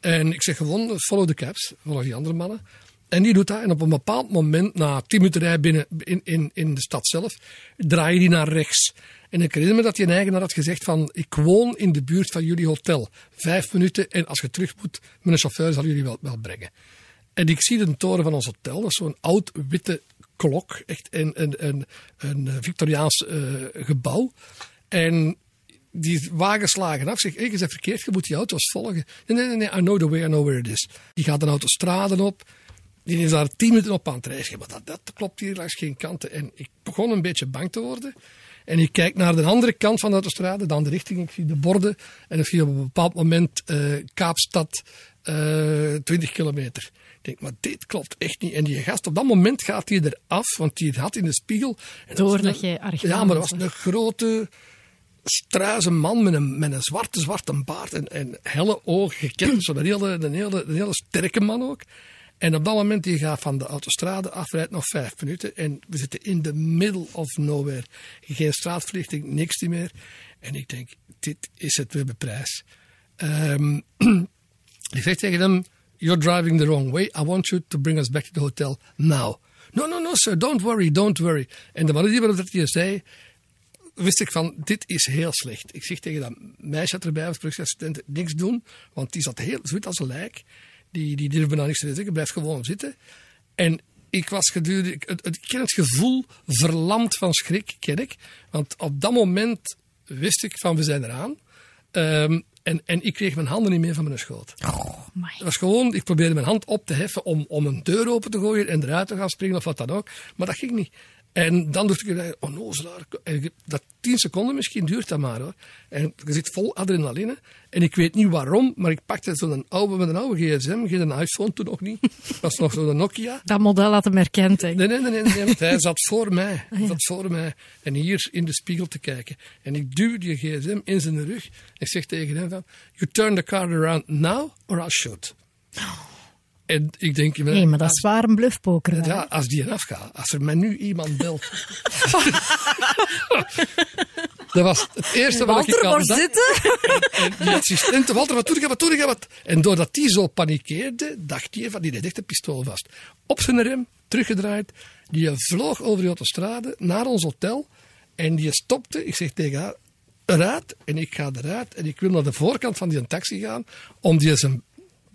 En ik zeg gewoon, follow the cabs, volg die andere mannen. En die doet dat. En op een bepaald moment, na tien minuten rij binnen in, in, in de stad zelf, draai je die naar rechts. En ik herinner me dat die eigenaar had gezegd van, ik woon in de buurt van jullie hotel. Vijf minuten en als je terug moet, mijn chauffeur zal jullie wel, wel brengen. En ik zie de toren van ons hotel, dat is zo'n oud witte klok, echt een, een, een, een Victoriaans eh, gebouw. En die wagen slagen af. Zeg, je bent verkeerd, je moet die auto's volgen. Nee, nee, nee, nee, I know the way, I know where it is. Die gaat een autostrade op. die is daar tien minuten op aan het reizen. Maar dat, dat klopt hier langs geen kanten. En ik begon een beetje bang te worden. En ik kijk naar de andere kant van de autostrade, de andere richting. Ik zie de borden. En ik zie op een bepaald moment eh, Kaapstad, eh 20 kilometer. Ik denk, maar dit klopt echt niet. En die gast, op dat moment gaat hij eraf, want die had in de spiegel... en dat Doordat je Ja, maar dat was een grote, struise man met een, met een zwarte, zwarte baard en, en helle ogen gekend. Zo'n hele, een, hele, een hele sterke man ook. En op dat moment, die gaat van de autostrade af, rijdt nog vijf minuten. En we zitten in the middle of nowhere. Geen straatverlichting, niks meer. En ik denk, dit is het weer prijs. Ehm ik zeg tegen hem, you're driving the wrong way. I want you to bring us back to the hotel now. No, no, no, sir, don't worry, don't worry. En de manier waarop dat hij zei, wist ik van, dit is heel slecht. Ik zeg tegen dat meisje dat erbij was, productieassistent, niks doen, want die zat heel zwit als een lijk. Die, die durfde nou niks te zeggen, blijft gewoon zitten. En ik was gedurende, ik, het, het, ik ken het gevoel verlamd van schrik, ken ik. Want op dat moment wist ik van, we zijn eraan. Ehm, en, en ik kreeg mijn handen niet meer van mijn schoot. Het was gewoon, ik probeerde mijn hand op te heffen om, om een deur open te gooien en eruit te gaan springen of wat dan ook. Maar dat ging niet. En dan dacht ik, oh. En ik- dat tien seconden misschien duurt dat maar hoor. En je zit vol adrenaline. En ik weet niet waarom, maar ik pakte zo'n oude, met een oude gsm, geen iPhone toen nog niet. Dat was nog zo'n Nokia. Dat model had hem herkend. Nee, nee, nee, nee, want hij zat voor mij. Hij zat voor mij. En hier in de spiegel te kijken. En ik duw die gsm in zijn rug. Ik zeg tegen hem van, you turn the car around now or I'll shoot. En ik denk... Nee, maar dat is waar een bluffpoker. Ja, als die eraf gaat. Als er mij nu iemand belt. dat was het eerste wat ik Walter, aan waar dacht. zitten? En die assistent, Walter, wat doe ik, wat doe ik, wat? En doordat die zo panikeerde, dacht hij van, die had echt een pistool vast. Op zijn rem, teruggedraaid. Die vloog over de autostrade naar ons hotel. En die stopte. Ik zeg tegen haar, eruit. En ik ga eruit. En ik wil naar de voorkant van die taxi gaan. Om die zijn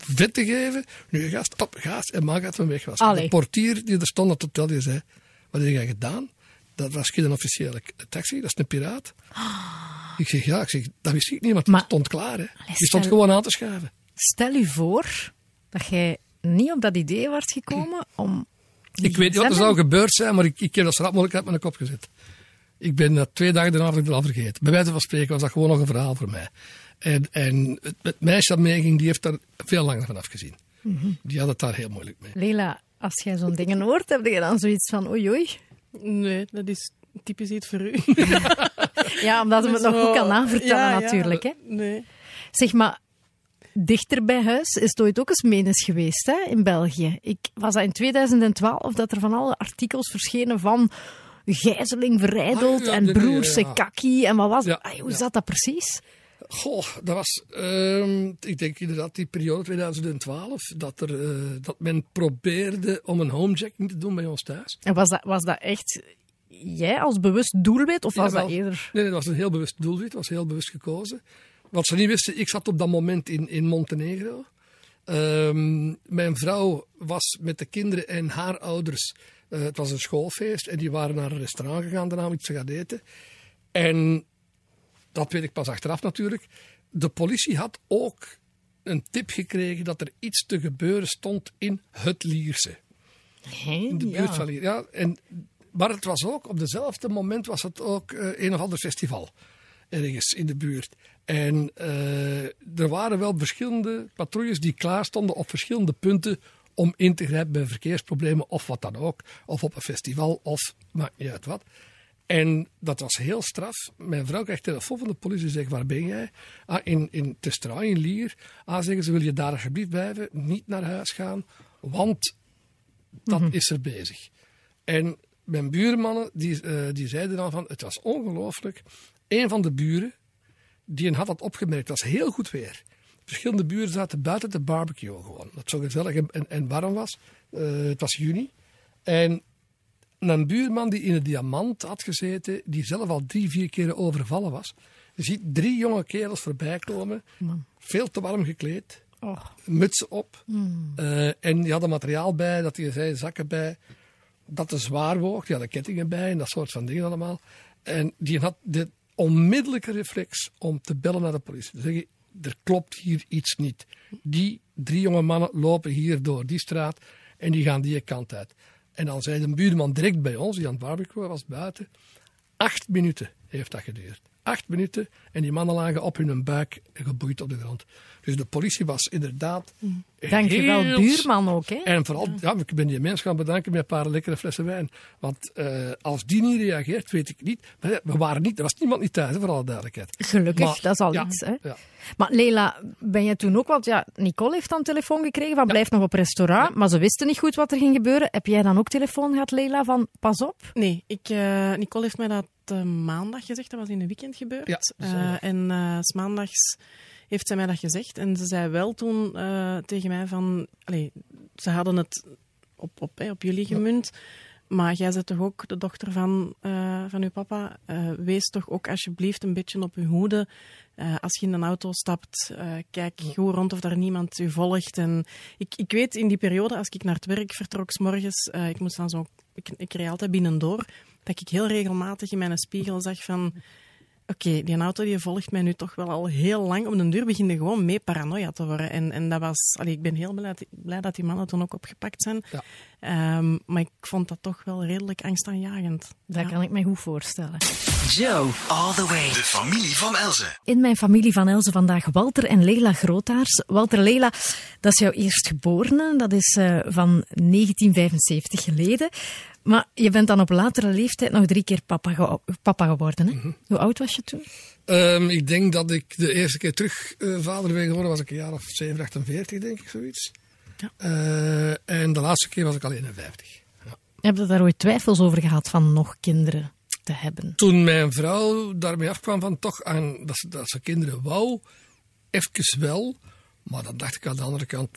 vet te geven. Nu ga stop, gaas. En maak dat we weg was. Allee. De portier die er stond op het hotel, die zei, wat heb jij gedaan? Dat was geen officiële taxi, dat is een piraat. Ik zeg, ja, ik zeg, dat wist ik niet, want Maar- stond klaar. Hè. Allee, Die stond gewoon aan te schuiven. Stel u voor dat jij niet op dat idee was gekomen om... Ik weet niet wat er zou gebeurd zijn, maar ik, ik heb dat zo rap mogelijk uit mijn kop gezet. Ik ben dat twee dagen daarna het al vergeten. Bij wijze van spreken was dat gewoon nog een verhaal voor mij. En, en het, het meisje dat meeging, die heeft daar veel langer van afgezien. Mhm. Die had het daar heel moeilijk mee. Lela, als jij zo'n dingen hoort, heb je dan zoiets van oei oei? Nee, dat is typisch iets voor u. Ja, omdat hij het nog goed kan aanvertellen ja, ja, natuurlijk. Hè? Nee. Zeg maar, dichter bij huis is het ooit ook eens menens geweest hè, in België. Ik was dat in 2012 dat er van alle artikels verschenen van gijzeling verrijdeld Ah, ja, en ja, ja, broerse ja. kakkie en wat was Ja, Ai, Hoe ja. zat dat precies? Goh, dat was, ehm, ik denk inderdaad die periode 2012, dat, er, eh, dat men probeerde om een homejacking te doen bij ons thuis. En was dat, was dat echt jij als bewust doelwit of was dat eerder... Nee, nee, dat was een heel bewust doelwit, dat was heel bewust gekozen. Wat ze niet wisten, ik zat op dat moment in, in Montenegro. Ehm, mijn vrouw was met de kinderen en haar ouders. eh, het was een schoolfeest en die waren naar een restaurant gegaan daarna om iets te gaan eten. En dat weet ik pas achteraf natuurlijk. De politie had ook een tip gekregen dat er iets te gebeuren stond in het Lierse. In de buurt van. Ja, en, maar het was ook, op dezelfde moment was het ook eh, een of ander festival. Ergens in de buurt. En eh, er waren wel verschillende patrouilles die klaar stonden op verschillende punten om in te grijpen bij verkeersproblemen of wat dan ook. Of op een festival of maakt niet uit wat. En dat was heel straf. Mijn vrouw krijgt telefoon van de politie en zegt, waar ben jij? Ah, in, in Testraai, in Lier. Ah, zeggen ze, wil je daar alsjeblieft blijven? Niet naar huis gaan, want dat is er bezig. En mijn buurmannen, die, eh, die zeiden dan van, het was ongelooflijk. Een van de buren, die had dat opgemerkt, het was heel goed weer. Verschillende buren zaten buiten de barbecue gewoon. Dat zo gezellig en, en, en warm was. Eh, het was juni. En een buurman die in het diamant had gezeten, die zelf al drie, vier keren overvallen was. Je ziet drie jonge kerels voorbij komen, veel te warm gekleed, mutsen op. Eh, en die hadden materiaal bij, dat die zei, zakken bij, dat te zwaar woog. Die hadden kettingen bij en dat soort van dingen allemaal. En die had de onmiddellijke reflex om te bellen naar de politie. Te zeggen, er klopt hier iets niet. Die drie jonge mannen lopen hier door die straat En die gaan die kant uit. En dan zei de buurman direct bij ons, die aan het barbecue was buiten. Acht minuten heeft dat geduurd. Acht minuten en die mannen lagen op hun buik geboeid op de grond. Dus de politie was inderdaad. Dankjewel, heel buurman ook. Hè? en vooral, ja, ik ben die mens gaan bedanken met een paar lekkere flessen wijn. Want eh, als die niet reageert, weet ik niet. Maar we waren niet, er was niemand niet thuis, voor alle duidelijkheid. Gelukkig, Maar- dat is al ja, iets. Hè? ja. Maar Leila, ben je toen ook, want ja, Nicole heeft dan telefoon gekregen van blijf nog op restaurant, maar ze wisten niet goed wat er ging gebeuren. Heb jij dan ook telefoon gehad, Leila, van pas op? Nee, ik, eh, Nicole heeft mij dat eh, maandag gezegd. Dat was in de weekend gebeurd. Eh, en s maandags heeft zij mij dat gezegd. En ze zei wel toen eh, tegen mij van... Allee, ze hadden het op, op, op jullie gemunt. Maar jij bent toch ook de dochter van, eh, van uw papa. Eh, wees toch ook alsjeblieft een beetje op uw hoede. Als je in een auto stapt, kijk goed rond of daar niemand u volgt. En ik, ik weet in die periode, als ik naar het werk vertrok, 's morgens, ik moest dan zo, ik, ik reed altijd binnendoor, dat ik heel regelmatig in mijn spiegel zag van, oké, die auto die volgt mij nu toch wel al heel lang. Op den duur beginde gewoon mee paranoia te worden. En, en dat was, allee, ik ben heel blij, dat- blij dat die mannen toen ook opgepakt zijn. Ja. Ehm, maar ik vond dat toch wel redelijk angstaanjagend. Dat Ja. kan ik me goed voorstellen. Joe all the way. De familie van Elze. In mijn familie van Elze vandaag Walter en Leila Grootaars. Walter Leila, dat is jouw eerstgeborene. Dat is eh, van 1975 geleden. Maar je bent dan op latere leeftijd nog drie keer papa, ge- papa geworden. Hè? Hoe oud was je toen? Ehm, ik denk dat ik de eerste keer terug eh, vader ben geworden, was ik een jaar of 7, 48, denk ik, zoiets. Ja. Eh, en de laatste keer was ik al 51. Ja. Heb je daar ooit twijfels over gehad van nog kinderen te hebben? Toen mijn vrouw daarmee afkwam van toch aan, dat, ze, dat ze kinderen wou, even wel. Maar dan dacht ik aan de andere kant,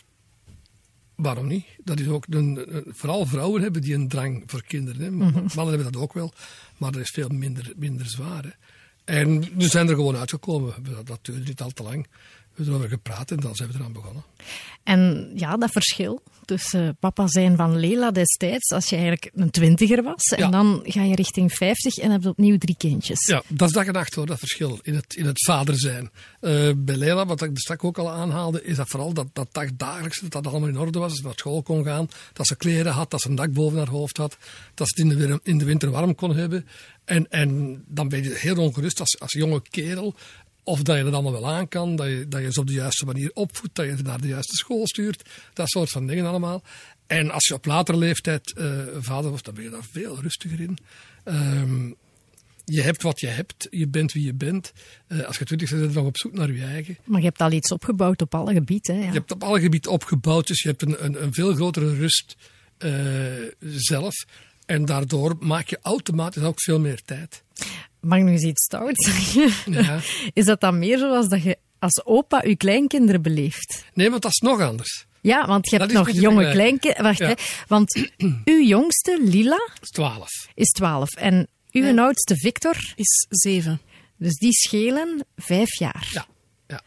waarom niet? Dat is ook een, een- vooral vrouwen hebben die een drang voor kinderen. Hè. Mannen hebben dat ook wel, maar dat is veel minder, minder zwaar. Hè. En we zijn er gewoon uitgekomen. We hebben Dat, dat duurde niet al te lang. We hebben erover gepraat en dan zijn we eraan begonnen. En ja, dat verschil tussen papa zijn van Leila destijds, als je eigenlijk een twintiger was, en Ja. dan ga je richting 50 en heb je opnieuw drie kindjes. Ja, dat is dag en nacht hoor, dat verschil in het, in het vader zijn. Eh, bij Leila, wat ik straks ook al aanhaalde, is dat vooral dat, dat dagdagelijks, dat dat allemaal in orde was. Dat ze naar school kon gaan, dat ze kleren had, dat ze een dak boven haar hoofd had, dat ze het in de, in de winter warm kon hebben. En, en dan ben je heel ongerust als, als jonge kerel. Of dat je het allemaal wel aan kan, dat je, dat je ze op de juiste manier opvoedt, dat je ze naar de juiste school stuurt. Dat soort van dingen allemaal. En als je op latere leeftijd eh, vader wordt, dan ben je daar veel rustiger in. Ehm, je hebt wat je hebt, je bent wie je bent. Eh, als je twintig bent, ben je nog op zoek naar je eigen. Maar je hebt al iets opgebouwd op alle gebieden. Ja. Je hebt op alle gebieden opgebouwd, dus je hebt een, een, een veel grotere rust eh, zelf. En daardoor maak je automatisch ook veel meer tijd. Mag ik nog eens iets stout zeggen? Ja. Is dat dan meer zoals dat je als opa je kleinkinderen beleeft? Nee, want dat is nog anders. Ja, want je Dat hebt nog jonge kleinkinderen. Wacht, Ja. hè. Want uw jongste, Lila, Dat is twaalf. is 12. En uw oudste, Victor, Is zeven. dus die schelen vijf jaar. Ja. ja.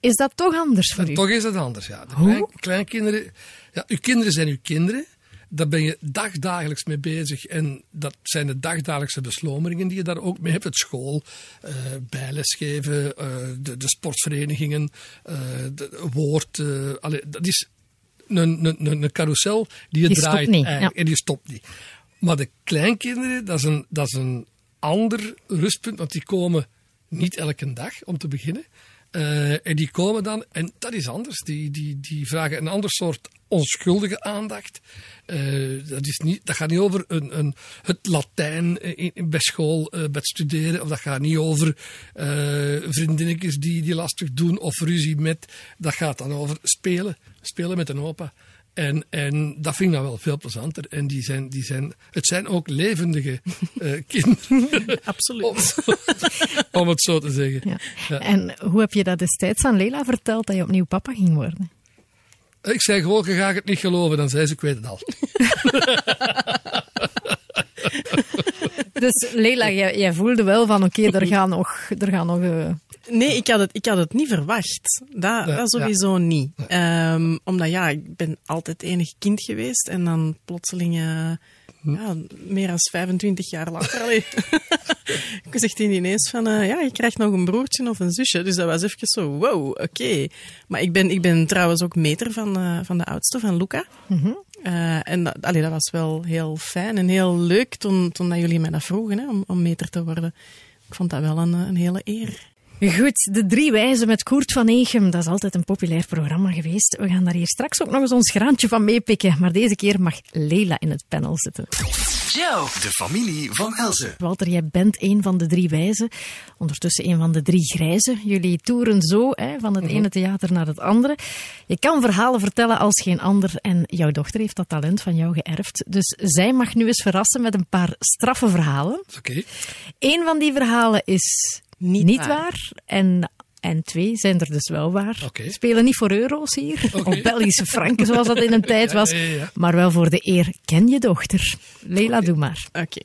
Is dat toch anders voor En u? toch is het anders, ja. De Hoe? klein, kleinkinderen... Ja, uw kinderen zijn uw kinderen. Daar ben je dagdagelijks mee bezig. En dat zijn de dagdagelijkse beslomeringen die je daar ook mee hebt. Het school, eh bijlesgeven, eh, de, de sportverenigingen, eh de woord. allee, dat is een, een, een, carousel die je Die draait. niet, eigenlijk, ja. En die stopt niet. Maar de kleinkinderen, dat is een, dat is een ander rustpunt. Want die komen niet elke dag, om te beginnen. Eh, en die komen dan, en dat is anders. Die, die, die vragen een ander soort onschuldige aandacht. Eh, dat, is niet, dat gaat niet over een, een, het Latijn in, in- bij school, eh, bij het studeren. Of dat gaat niet over eh, vriendinnetjes die, die lastig doen of ruzie met. Dat gaat dan over spelen. Spelen met een opa. En, en dat vind ik nou wel veel plezanter. En die zijn, die zijn, het zijn ook levendige eh, kinderen. Absoluut. om, om het zo te zeggen. Ja. Ja. En hoe heb je dat destijds aan Leila verteld dat je opnieuw papa ging worden? Ik zei gewoon, je gaat het niet geloven. Dan zei ze, ik weet het al. Dus Leila, jij, jij voelde wel van oké, er gaan nog... Er gaan nog eh, Nee, ik had het, ik had het niet verwacht. Dat, dat sowieso niet. Ehm, omdat ja, ik ben altijd enig kind geweest en dan plotseling, eh, ja, meer dan 25 jaar later, allee, ik hij ineens van, eh, ja, je krijgt nog een broertje of een zusje. Dus dat was even zo, wow, oké. Maar ik ben, ik ben trouwens ook meter van, eh, van de oudste, van Luca. Eh, en dat, dat was wel heel fijn en heel leuk toen, toen dat jullie mij dat vroegen om, om meter te worden. Ik vond dat wel een, een hele eer. Goed, de drie wijzen met Koert van Egem. Dat is altijd een populair programma geweest. We gaan daar hier straks ook nog eens ons graantje van meepikken. Maar deze keer mag Leila in het panel zitten. Joe, de familie van Elze. Walter, jij bent een van de drie wijzen. Ondertussen een van de drie grijzen. Jullie toeren zo hè, van het ene theater naar het andere. Je kan verhalen vertellen als geen ander. En jouw dochter heeft dat talent van jou geërfd. Dus zij mag nu eens verrassen met een paar straffe verhalen. Oké. Eén van die verhalen is Niet niet, waar. waar. En, en twee zijn er dus wel waar. Spelen niet voor euro's hier, Oké. of Belgische franken zoals dat in een tijd was. ja, ja. Maar wel voor de eer, ken je dochter. Leila, doe maar. Oké.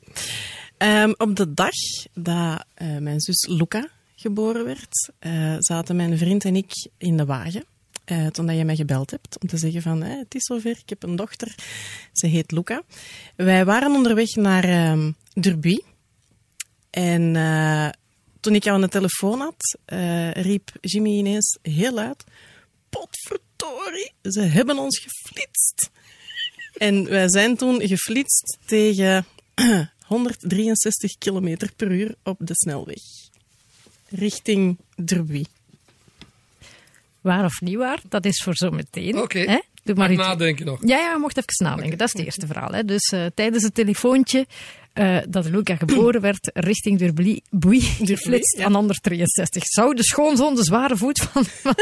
Ehm, op de dag dat eh, mijn zus Luca geboren werd, eh, zaten mijn vriend en ik in de wagen. eh, toen dat je mij gebeld hebt om te zeggen van het is zover, ik heb een dochter, ze heet Luca. Wij waren onderweg naar ehm Derby. En toen ik jou aan de telefoon had, eh, riep Jimmy ineens heel luid: Potverdorie, ze hebben ons geflitst. En wij zijn toen geflitst tegen 163 km per uur op de snelweg. Richting Derby. Waar of niet waar, dat is voor zometeen. Oké. Doe maar iets. nadenken nog. Ja, ja, mocht even nadenken. Dat is het eerste verhaal. Hè. Dus eh, tijdens het telefoontje eh, dat Luca geboren werd, richting Durbly, Boei, geflitst ja. aan 163. Zou de schoonzoon de zware voet van...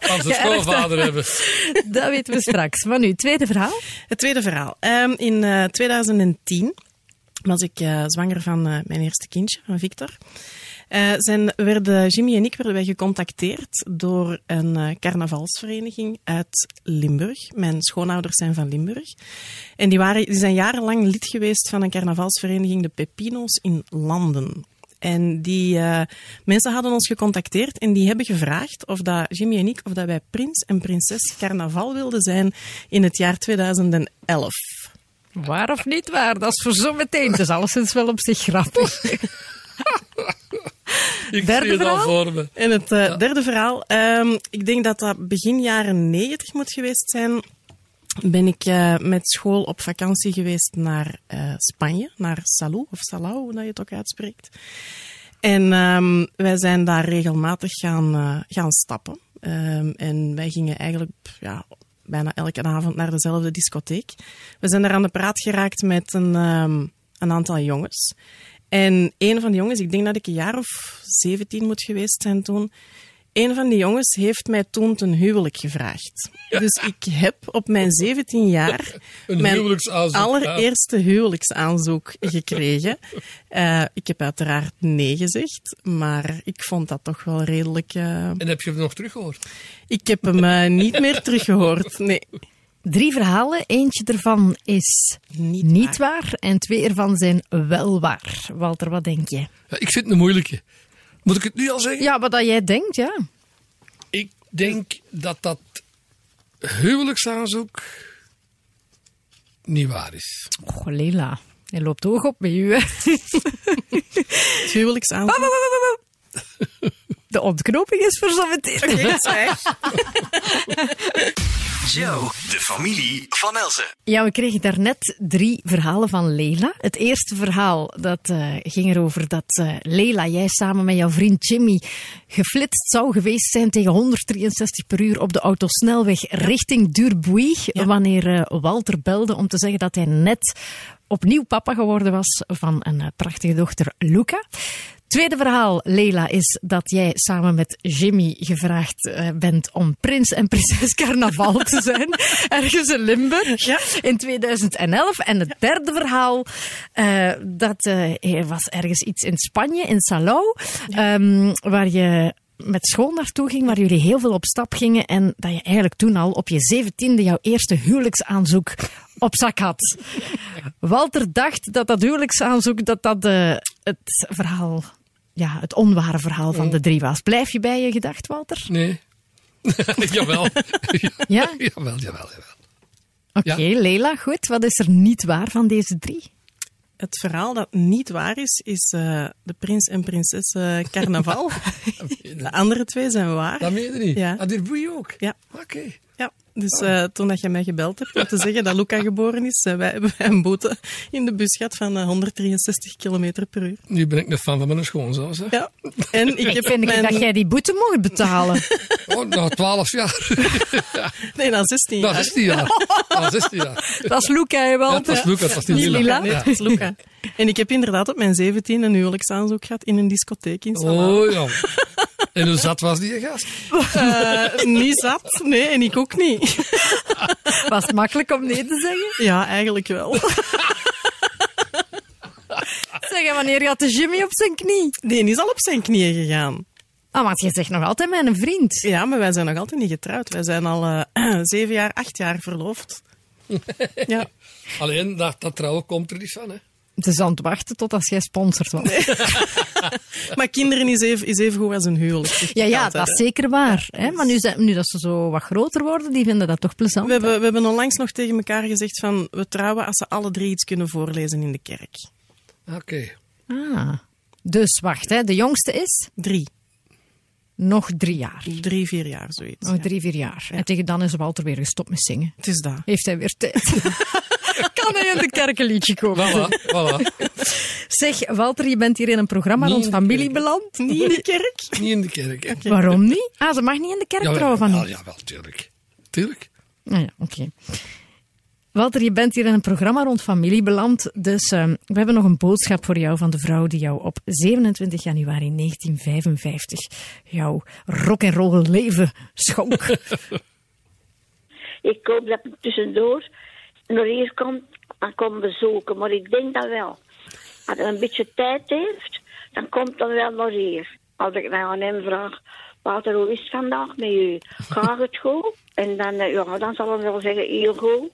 Van zijn schoonvader hebben. dat weten we straks. Maar nu, tweede verhaal. Het tweede verhaal. Ehm, in eh, 2010 was ik eh, zwanger van eh, mijn eerste kindje, van Victor. Eh, zijn, werden, Jimmy en ik werden wij gecontacteerd door een eh, carnavalsvereniging uit Limburg. Mijn schoonouders zijn van Limburg. En die, waren, die zijn jarenlang lid geweest van een carnavalsvereniging, de Pepino's in Landen. En die eh, mensen hadden ons gecontacteerd en die hebben gevraagd of dat Jimmy en ik, of dat wij prins en prinses carnaval wilden zijn in het jaar 2011. Waar of niet waar, dat is voor zometeen. Het is alleszins wel op zich grappig. Ik Derde zie het al verhaal? voor me. En het eh, derde verhaal, ehm, ik denk dat dat begin jaren 90 moet geweest zijn. Ben ik eh, met school op vakantie geweest naar eh, Spanje, naar Salou, of Salau, hoe dat je het ook uitspreekt. En ehm, wij zijn daar regelmatig gaan, gaan stappen. Ehm, en wij gingen eigenlijk ja, bijna elke avond naar dezelfde discotheek. We zijn daar aan de praat geraakt met een, een aantal jongens. En een van die jongens, ik denk dat ik een jaar of 17 moet geweest zijn toen. Een van die jongens heeft mij toen ten huwelijk gevraagd. Dus ik heb op mijn 17 jaar Een mijn allereerste huwelijksaanzoek gekregen. Eh, ik heb uiteraard nee gezegd, maar ik vond dat toch wel redelijk. eh, En heb je hem nog teruggehoord? Ik heb hem eh, niet meer teruggehoord. Nee, Drie verhalen. Eentje ervan is niet, niet waar. waar en twee ervan zijn wel waar. Walter, wat denk je? Ja, ik vind het een moeilijke. Moet ik het nu al zeggen? Ja, wat dat jij denkt, ja. Ik denk dat dat huwelijksaanzoek niet waar is. Oh, Leila. Hij loopt hoog op met u. hè. Het huwelijksaanzoek. De ontknoping is voor zometeen. Oké. Joe, de familie van Elze. Ja, we kregen daarnet drie verhalen van Leila. Het eerste verhaal dat, eh, ging erover dat eh, Leila, jij samen met jouw vriend Jimmy, geflitst zou geweest zijn tegen 163 per uur op de autosnelweg richting Durbuy. Wanneer eh, Walter belde om te zeggen dat hij net opnieuw papa geworden was van een prachtige dochter Luca. Tweede verhaal, Leila, is dat jij samen met Jimmy gevraagd eh, bent om prins en prinses carnaval te zijn. Ergens in Limburg Ja. in 2011. En het derde verhaal, eh, dat er was ergens iets in Spanje, in Salou, ehm, waar je met school naartoe ging, waar jullie heel veel op stap gingen en dat je eigenlijk toen al op je zeventiende jouw eerste huwelijksaanzoek op zak had. Walter dacht dat dat huwelijksaanzoek, dat dat het verhaal, ja, het onware verhaal van de drie was. Blijf je bij je gedacht, Walter? Nee. jawel. Ja? jawel, jawel, jawel. Oké, Leila, goed. Wat is er niet waar van deze drie? Het verhaal dat niet waar is, is eh, de prins en prinses eh, carnaval. de andere twee zijn waar. Dat meen je niet? Ja. Ah, dit boei ook? Ja. Oké. Ja. Dus uh, toen dat je mij gebeld hebt om te zeggen dat Luca geboren is, uh, wij hebben wij een boete in de bus gehad van uh, 163 km per uur. Nu ben ik een fan van mijn schoonzoon, zeg. Ja. En ik heb Vind ik dat jij die boete mocht betalen. Oh, na 12 jaar. Nee, na 16 Na jaar. 16 jaar. Na 16 jaar. dat is Luca, hè, wel. Ja, dat is Luca, dat niet Niet Lila. Lila. Nee, dat is Luca. En ik heb inderdaad op mijn 17 een huwelijksaanzoek gehad in een discotheek in Salaam. Oh ja. En hoe zat was die gast? Eh, niet zat, nee, en ik ook niet. Was het makkelijk om nee te zeggen? Ja, eigenlijk wel. Zeg, wanneer had de Jimmy op zijn knie? Die is al op zijn knieën gegaan. Ah, want je zegt nog altijd mijn vriend. Ja, maar wij zijn nog altijd niet getrouwd. Wij zijn al eh, zeven jaar, acht jaar verloofd. Ja. Alleen, dat, dat trouwen komt er niet van, hè. Het is aan het wachten tot als jij sponsort was. Maar kinderen is even, is even goed als een huwelijk. Ja, ja, dat is zeker waar. Hè? Maar nu, zijn- nu dat ze zo wat groter worden, die vinden dat toch plezant. We hebben, we hebben onlangs nog tegen elkaar gezegd van we trouwen als ze alle drie iets kunnen voorlezen in de kerk. Oké. Ah. Dus wacht, hè. de jongste is Drie. Nog drie jaar. Drie, vier jaar, zoiets. Nog ja. drie, vier jaar. En tegen dan is Walter weer gestopt met zingen. Het is dat. Heeft hij weer tijd. kan hij in de kerk een liedje komen. Voilà, voilà. Zeg, Walter, je bent hier in een programma Niet rond familie kerk. beland. Niet in de kerk? Niet in de kerk. Waarom niet? Ah, ze mag niet in de kerk trouwen van ja, wel, tuurlijk. Tuurlijk. Ah ja, oké. Walter, je bent hier in een programma rond familie beland. Dus eh, we hebben nog een boodschap voor jou van de vrouw die jou op 27 januari 1955 jouw rock and roll leven schonk. Ik hoop dat hij tussendoor nog hier komt en komt bezoeken. Maar ik denk dat wel. Als hij een beetje tijd heeft, dan komt hij wel nog hier. Als ik dan aan hem vraag, Walter, hoe is het vandaag met u? Gaat het goed? En dan, eh, ja, dan zal hij wel zeggen, heel goed.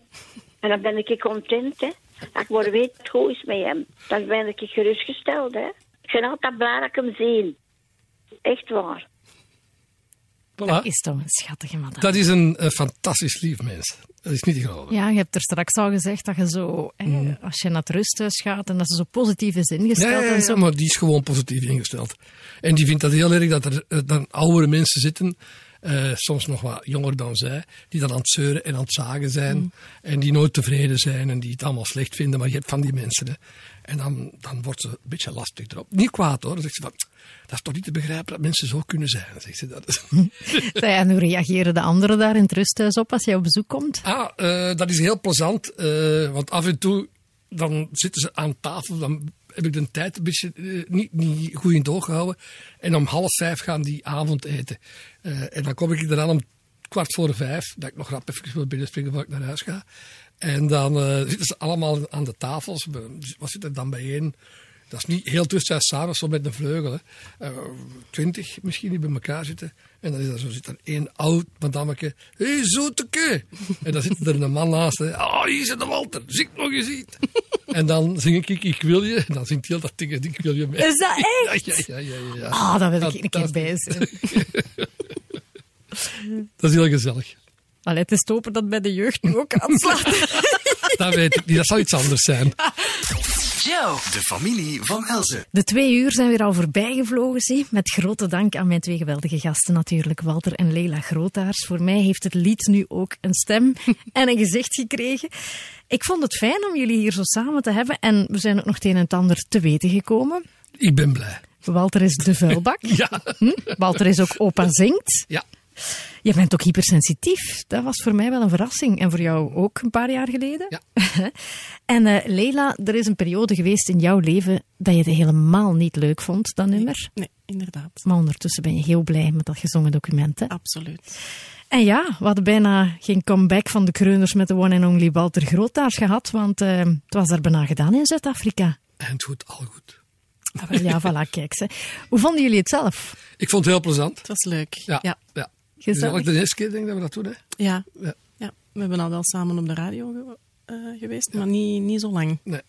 En dan ben ik content, hè. Dat ik maar weet dat het goed is met hem. Dan ben ik gerustgesteld, hè. Ik ben altijd blij dat ik hem zie. Echt waar. Voilà. Is toch een schattige madame. Dat is een, een fantastisch lief mens. Dat is niet te geloven. Ja, je hebt er straks al gezegd dat je zo, hè, als je naar het rusthuis gaat en dat ze zo positief is ingesteld Ja, ja, en ja, zo. maar die is gewoon positief ingesteld. En die vindt dat heel erg dat er eh, dan oudere mensen zitten, eh, soms nog wat jonger dan zij, die dan aan het zeuren en aan het zagen zijn. Mm. En die nooit tevreden zijn en die het allemaal slecht vinden. Maar je hebt van die mensen. Hè. En dan, dan wordt ze een beetje lastig erop. Niet kwaad hoor. Dan zegt ze van, dat is toch niet te begrijpen dat mensen zo kunnen zijn. Zegt ze dat. En hoe reageren de anderen daar in het rusthuis op als jij op bezoek komt? Ah, eh, dat is heel plezant. eh, want af en toe dan zitten ze aan tafel. Dan heb ik de tijd een beetje eh, niet, niet goed in het oog gehouden. En om half vijf gaan die avondeten. Eh en dan kom ik er aan om kwart voor vijf. Dat ik nog rap even wil binnenspringen voor ik naar huis ga. En dan eh, zitten ze allemaal aan de tafels. We- Wat zit er dan bijeen? Dat is niet heel tussen samen, zo met een vleugel. Twintig misschien die bij elkaar zitten. En dan is er zo zit er één oud madameke. Hé, hey, zoeteke. En dan zit er een man naast. hè. Oh, hier zit de Walter. Zing nog eens iets. En dan zing ik Ik wil je. En dan zingt heel dat ding Ik wil je mee. Is dat echt? Ja, ja, ja, ja, ja. Ah, daar wil ik een keer bij zijn. Dat is heel gezellig. Allee, het is te hopen dat bij de jeugd nu ook aanslaat. Dat weet ik niet. Dat zou iets anders zijn. De familie van Elze. De twee uur zijn weer al voorbij gevlogen, zie. Met grote dank aan mijn twee geweldige gasten natuurlijk, Walter en Leila Grootaars. Voor mij heeft het lied nu ook een stem en een gezicht gekregen. Ik vond het fijn om jullie hier zo samen te hebben en we zijn ook nog het een en het ander te weten gekomen. Ik ben blij. Walter is de vuilbak. Ja. Hm? Walter is ook opa zingt. Ja. Je bent ook hypersensitief. Dat was voor mij wel een verrassing. En voor jou ook een paar jaar geleden. Ja. en eh, Leila, er is een periode geweest in jouw leven dat je het helemaal niet leuk vond, dat nummer. Nee, inderdaad. Maar ondertussen ben je heel blij met dat gezongen document. Hè? Absoluut. En ja, we hadden bijna geen comeback van de kreuners met de one and only Walter Grootaars gehad, want eh, het was daar bijna gedaan in Zuid-Afrika. En het goed, al goed. Ah, wel, Ja, voilà, kijk. Ze. Hoe vonden jullie het zelf? Ik vond het heel plezant. Het was leuk. Ja. Ja. ja. Gezellig. Het is de eerste keer denk ik dat we dat doen. Hè? Ja. Ja. ja. We hebben al wel samen op de radio ge- eh, geweest, maar niet, niet zo lang. Nee.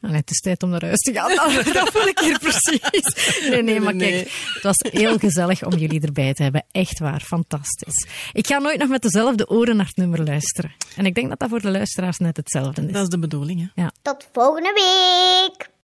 Allee, het is tijd om naar huis te gaan. Dat, voel ik hier precies. Nee, nee, maar kijk, het was heel gezellig om jullie erbij te hebben. Echt waar, fantastisch. Ik ga nooit nog met dezelfde oren naar het nummer luisteren. En ik denk dat dat voor de luisteraars net hetzelfde is. Dat is de bedoeling, hè. Tot volgende week.